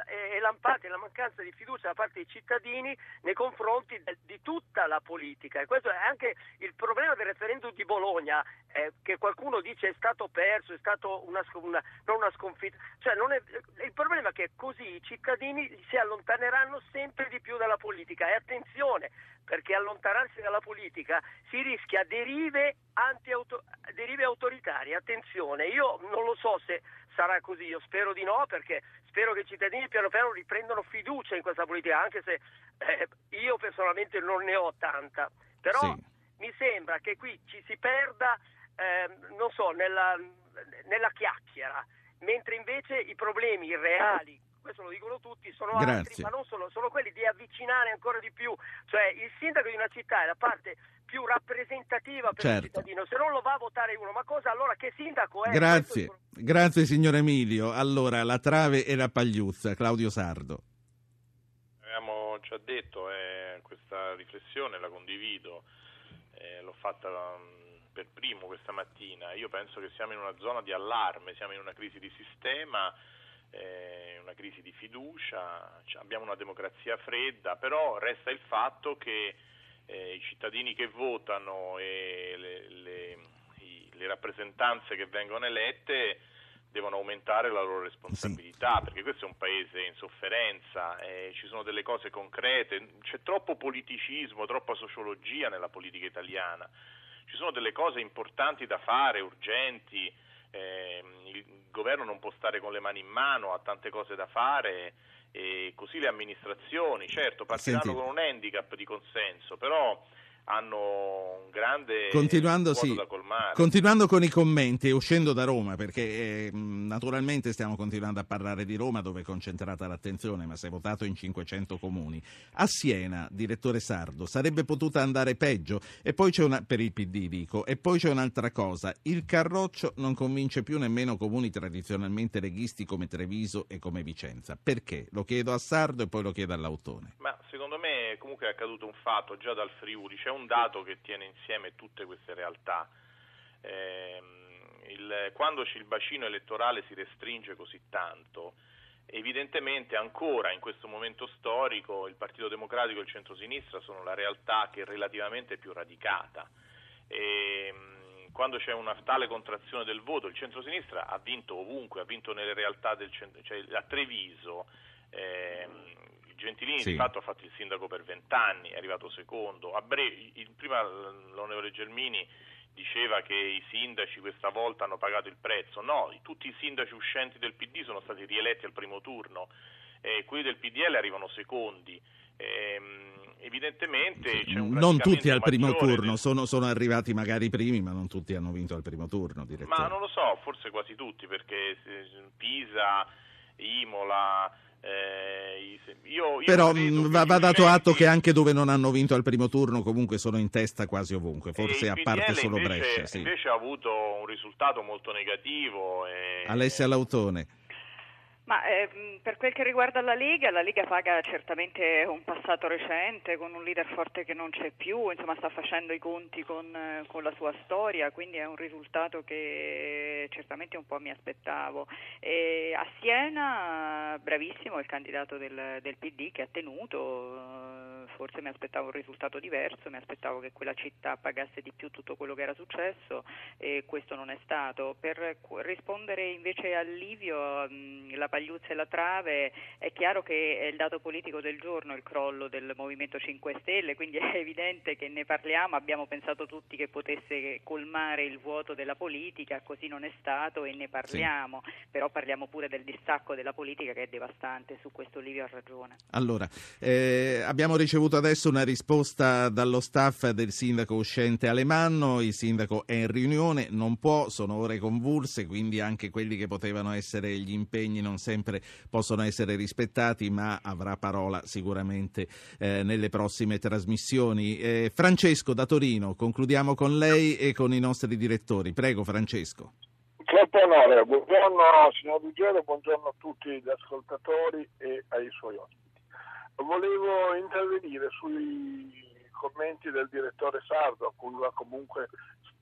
eh, è lampante la mancanza di fiducia da parte dei cittadini nei confronti di tutta la politica. E questo è anche il problema del referendum di Bologna, eh, che qualcuno dice è stato perso, è stato una, una- non una sconfitta. Cioè, è- il problema è che così i cittadini si allontaneranno sempre di più dalla politica. E attenzione, perché allontanarsi dalla politica si rischia derive, anti-auto- derive autoritarie. Attenzione, io non lo so se sarà così, io spero di no perché spero che i cittadini piano piano riprendano fiducia in questa politica, anche se eh, io personalmente non ne ho tanta. Però Sì. mi sembra che qui ci si perda, ehm, non so, nella, nella chiacchiera, mentre invece i problemi reali, questo lo dicono tutti, sono altri, Grazie. ma non solo, sono quelli di avvicinare ancora di più. Cioè il sindaco di una città è la parte più rappresentativa per il Certo. cittadino, se non lo va a votare uno, ma cosa allora che sindaco è? Grazie, grazie signor Emilio. Allora, la trave e la pagliuzza, Claudio Sardo. Abbiamo già detto, eh, questa riflessione la condivido, eh, l'ho fatta mm, per primo questa mattina. Io penso che siamo in una zona di allarme, siamo in una crisi di sistema, eh, una crisi di fiducia, abbiamo una democrazia fredda, però resta il fatto che eh, i cittadini che votano e le, le- i- le rappresentanze che vengono elette devono aumentare la loro responsabilità perché questo è un paese in sofferenza, eh, ci sono delle cose concrete, c'è troppo politicismo, troppa sociologia nella politica italiana, ci sono delle cose importanti da fare, urgenti, ehm, il governo non può stare con le mani in mano, ha tante cose da fare e così le amministrazioni, certo, partiranno Senti. con un handicap di consenso, però hanno un grande Continuando, sì, da colmare. continuando con i commenti e uscendo da Roma, perché eh, naturalmente stiamo continuando a parlare di Roma dove è concentrata l'attenzione, ma si è votato in 500 comuni. A Siena, direttore Sardo, sarebbe potuta andare peggio e poi c'è una, per il PD dico, e poi c'è un'altra cosa, il Carroccio non convince più nemmeno comuni tradizionalmente leghisti come Treviso e come Vicenza. Perché? Lo chiedo a Sardo e poi lo chiedo all'autone. Ma comunque è accaduto un fatto già dal Friuli, c'è un dato che tiene insieme tutte queste realtà. Ehm, il- quando il bacino elettorale si restringe così tanto, evidentemente ancora in questo momento storico il Partito Democratico e il centrosinistra sono la realtà che è relativamente più radicata. Ehm, quando c'è una tale contrazione del voto, il centrosinistra ha vinto ovunque, ha vinto nelle realtà del centro, cioè a Treviso. ehm, Gentilini Sì. di fatto ha fatto il sindaco per vent'anni, è arrivato secondo. A Bre- il- prima l'onorevole Gelmini diceva che i sindaci questa volta hanno pagato il prezzo. No, tutti i sindaci uscenti del PD sono stati rieletti al primo turno, eh, quelli del PDL arrivano secondi. Ehm, evidentemente c'è un Non tutti al primo turno, sono, sono arrivati magari i primi, ma non tutti hanno vinto al primo turno, direttore. Ma non lo so, forse quasi tutti, perché se- Pisa, Imola, eh, io, io Però che va, va dato atto che anche dove non hanno vinto al primo turno comunque sono in testa quasi ovunque, forse a parte solo invece, Brescia. Sì. invece ha avuto un risultato molto negativo. E... Alessia Lautone. Ma ehm, per quel che riguarda la Lega, la Lega paga certamente un passato recente con un leader forte che non c'è più, insomma sta facendo i conti con, con la sua storia, quindi è un risultato che certamente un po' mi aspettavo. E a Siena, bravissimo il candidato del, del PD che ha tenuto, eh, forse mi aspettavo un risultato diverso, mi aspettavo che quella città pagasse di più tutto quello che era successo e questo non è stato. Per rispondere invece a Livio, mh, la pagliuzza e la trave, è chiaro che è il dato politico del giorno il crollo del Movimento 5 Stelle, quindi è evidente che ne parliamo, abbiamo pensato tutti che potesse colmare il vuoto della politica, così non è stato e ne parliamo, però parliamo pure del distacco della politica che è devastante, su questo Livio ha ragione. Allora, eh, abbiamo ricevuto adesso una risposta dallo staff del sindaco uscente Alemanno, il sindaco è in riunione, non può, sono ore convulse, quindi anche quelli che potevano essere gli impegni non sempre possono essere rispettati, ma avrà parola sicuramente eh, nelle prossime trasmissioni. Eh, Francesco da Torino, concludiamo con lei e con i nostri direttori. Prego Francesco. Troppo onore, buongiorno signor Ruggero, buongiorno a tutti gli ascoltatori e ai suoi ospiti. Volevo intervenire sui commenti del direttore Sardo, a cui va comunque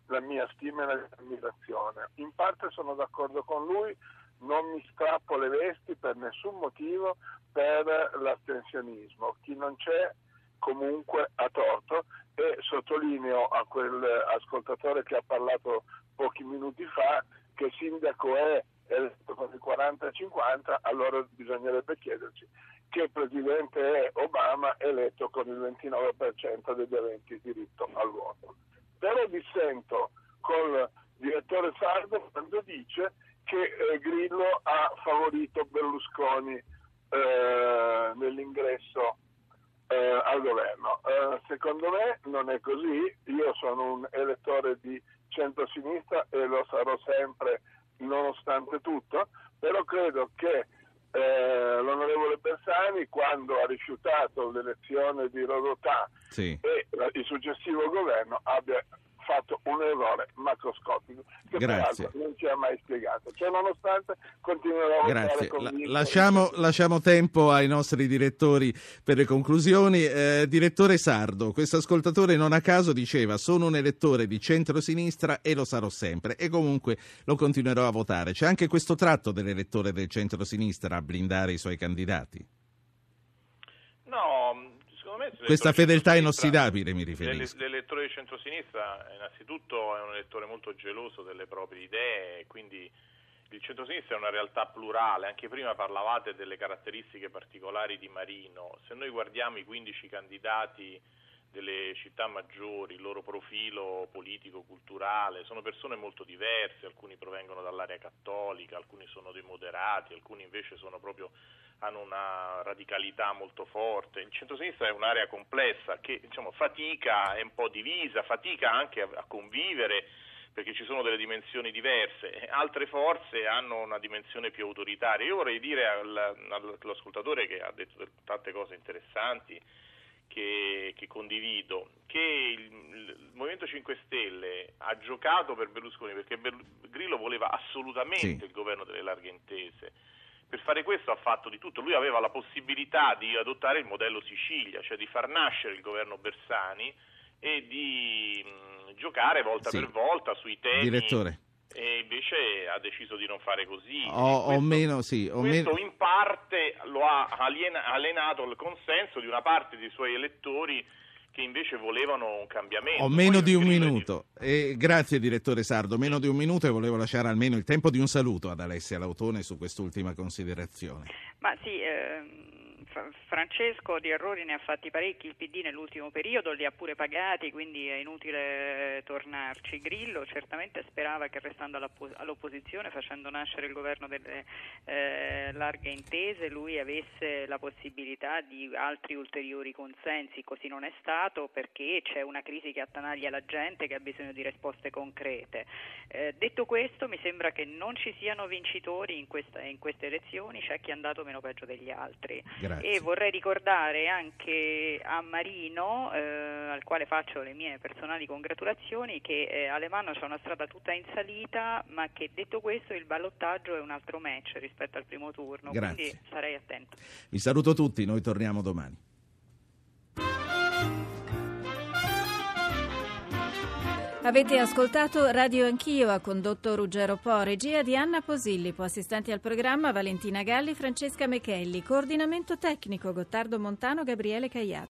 la mia stima e la mia ammirazione. In parte sono d'accordo con lui, non mi strappo le vesti per nessun motivo per l'astensionismo. Chi non c'è comunque ha torto e sottolineo a quel ascoltatore che ha parlato pochi minuti fa che sindaco è eletto con il 40-50, allora bisognerebbe chiederci che il presidente è Obama eletto con il 29% degli aventi diritto al voto. Però dissento col direttore Sardo quando dice che eh, Grillo ha favorito Berlusconi eh, nell'ingresso eh, al governo. Secondo me non è così, io sono un elettore di centrosinistra e lo sarò sempre nonostante tutto, però credo che eh, l'onorevole Bersani quando ha rifiutato l'elezione di Rodotà Sì. e il successivo governo abbia fatto un errore macroscopico che Grazie. peraltro non ci ha mai spiegato. Cioè, nonostante continuerò a votare Grazie. La- lasciamo, lasciamo tempo ai nostri direttori per le conclusioni. Eh, direttore Sardo, questo ascoltatore non a caso diceva sono un elettore di centrosinistra e lo sarò sempre e comunque lo continuerò a votare. C'è anche questo tratto dell'elettore del centrosinistra a blindare i suoi candidati. No. Questa fedeltà inossidabile mi riferisco. L'elettore di centrosinistra innanzitutto è un elettore molto geloso delle proprie idee, quindi il centrosinistra è una realtà plurale, anche prima parlavate delle caratteristiche particolari di Marino, se noi guardiamo i 15 candidati delle città maggiori, il loro profilo politico, culturale, sono persone molto diverse, alcuni provengono dall'area cattolica, alcuni sono dei moderati, alcuni invece proprio, hanno una radicalità molto forte. Il centrosinistra è un'area complessa che diciamo, fatica, è un po' divisa, fatica anche a, a convivere perché ci sono delle dimensioni diverse, altre forze hanno una dimensione più autoritaria. Io vorrei dire al- all'ascoltatore che ha detto tante cose interessanti, che, che condivido, che il, il Movimento 5 Stelle ha giocato per Berlusconi perché Ber- Grillo voleva assolutamente Sì. il governo delle larghe intese. Per fare questo ha fatto di tutto, lui aveva la possibilità di adottare il modello Sicilia, cioè di far nascere il governo Bersani e di mh, giocare volta Sì. per volta sui temi Direttore. E invece ha deciso di non fare così. O, o meno, sì, o Questo meno- in parte lo ha aliena- allenato il consenso di una parte dei suoi elettori che invece volevano un cambiamento. Ho meno Poi di un minuto. E grazie direttore Sardo, meno di un minuto e volevo lasciare almeno il tempo di un saluto ad Alessia Lautone su quest'ultima considerazione. Ma sì, ehm, Francesco di errori ne ha fatti parecchi, il PD nell'ultimo periodo li ha pure pagati, quindi è inutile tornarci. Grillo certamente sperava che restando all'opposizione, facendo nascere il governo delle eh, larghe intese, lui avesse la possibilità di altri ulteriori consensi, così non è stato perché c'è una crisi che attanaglia la gente che ha bisogno di risposte concrete. Eh, detto questo mi sembra che non ci siano vincitori in, questa, in queste elezioni, c'è chi è andato meno peggio degli altri. Grazie. E vorrei ricordare anche a Marino, eh, al quale faccio le mie personali congratulazioni, che eh, Alemanno c'è una strada tutta in salita, ma che detto questo il ballottaggio è un altro match rispetto al primo turno, Grazie. quindi sarei attento. Vi saluto tutti, noi torniamo domani. Avete ascoltato Radio Anch'io, ha condotto Ruggero Po, regia di Anna Posillipo, assistenti al programma Valentina Galli, Francesca Mechelli, coordinamento tecnico Gottardo Montano, Gabriele Cagliato.